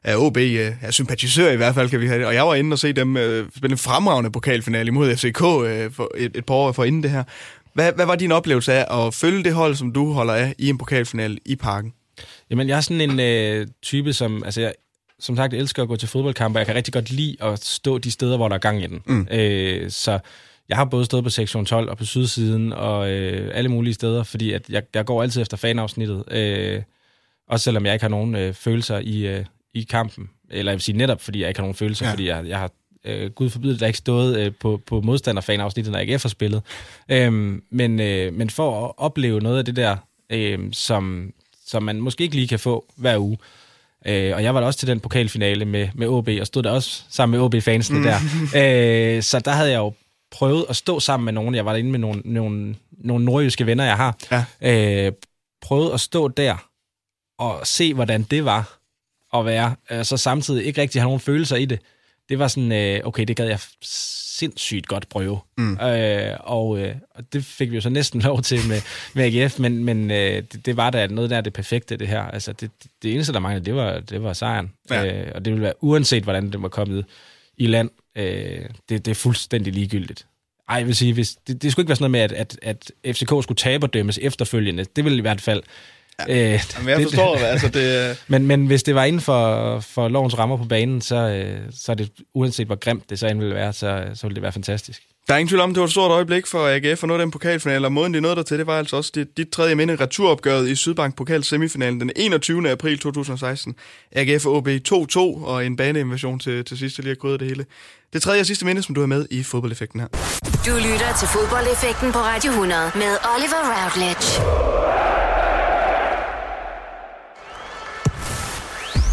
er OB, øh, er sympatisør i hvert fald, kan vi have det. Og jeg var inde og se dem øh, spille en fremragende pokalfinal imod FCK øh, for et, et par år for inden det her. Hvad, hvad var din oplevelse af at følge det hold, som du holder af i en pokalfinal i parken? Jamen, jeg er sådan en øh, type, som... Altså, jeg, som sagt, elsker at gå til fodboldkampe, og jeg kan rigtig godt lide at stå de steder, hvor der er gang i den. Mm. Øh, så jeg har både stået på sektion 12 og på sydsiden og øh, alle mulige steder, fordi at jeg, jeg går altid efter fanafsnittet. Øh, også selvom jeg ikke har nogen øh, følelser i, øh, i kampen. Eller jeg vil sige netop, fordi jeg ikke har nogen følelser, ja. fordi jeg, jeg har øh, gud forbyde, der ikke stået øh, på, på modstanderfanafsnittet, når ikke har spillet. Øh, men, øh, men for at opleve noget af det der, øh, som, som man måske ikke lige kan få hver uge, Øh, og jeg var da også til den pokalfinale med, med OB, og stod der også sammen med OB-fansene mm. der. Øh, så der havde jeg jo prøvet at stå sammen med nogen. Jeg var derinde med nogle, nogle, nogle nordjyske venner, jeg har. Ja. Øh, prøvet at stå der og se, hvordan det var at være, øh, så samtidig ikke rigtig have nogen følelser i det. Det var sådan, øh, okay, det gad jeg sindssygt godt prøve. Mm. Øh, og, øh, og det fik vi jo så næsten lov til med, med AGF, men, men øh, det, det var da noget der det perfekte, det her. Altså, det, det eneste, der manglede, det var, det var sejren. Ja. Øh, og det ville være, uanset hvordan det var kommet i land, øh, det, det er fuldstændig ligegyldigt. Ej, jeg vil sige, hvis, det, det skulle ikke være sådan noget med, at, at, at FCK skulle tabe og dømmes efterfølgende. Det ville i hvert fald Ja. Øh, Jamen, jeg forstår det. Altså, det... men, men hvis det var inden for, for lovens rammer på banen, så, øh, så er det, uanset hvor grimt det så end ville være, så, så ville det være fantastisk. Der er ingen tvivl om, det var et stort øjeblik for AGF at nå den pokalfinale, og måden de nåede der til, det var altså også dit, dit tredje minde returopgøret i Sydbank Pokal semifinalen den 21. april 2016. AGF og OB 2-2 og en baneinvasion til, til sidst, lige at krydde det hele. Det tredje og sidste minde, som du har med i fodboldeffekten her. Du lytter til fodboldeffekten på Radio 100 med Oliver Routledge.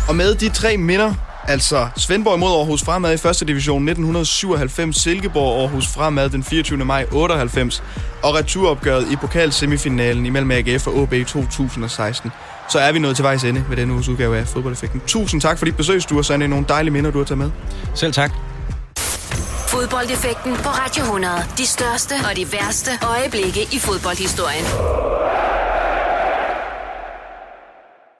Og med de tre minder, altså Svendborg mod Aarhus Fremad i første division 1997, Silkeborg Aarhus Fremad den 24. maj 98 og returopgøret i pokalsemifinalen imellem AGF og OB 2016. Så er vi nået til vejs ende med denne uges udgave af Fodboldeffekten. Tusind tak for dit besøg, Sture Sande. Nogle dejlige minder, du har taget med. Selv tak. Fodboldeffekten på Radio 100. De største og de værste øjeblikke i fodboldhistorien.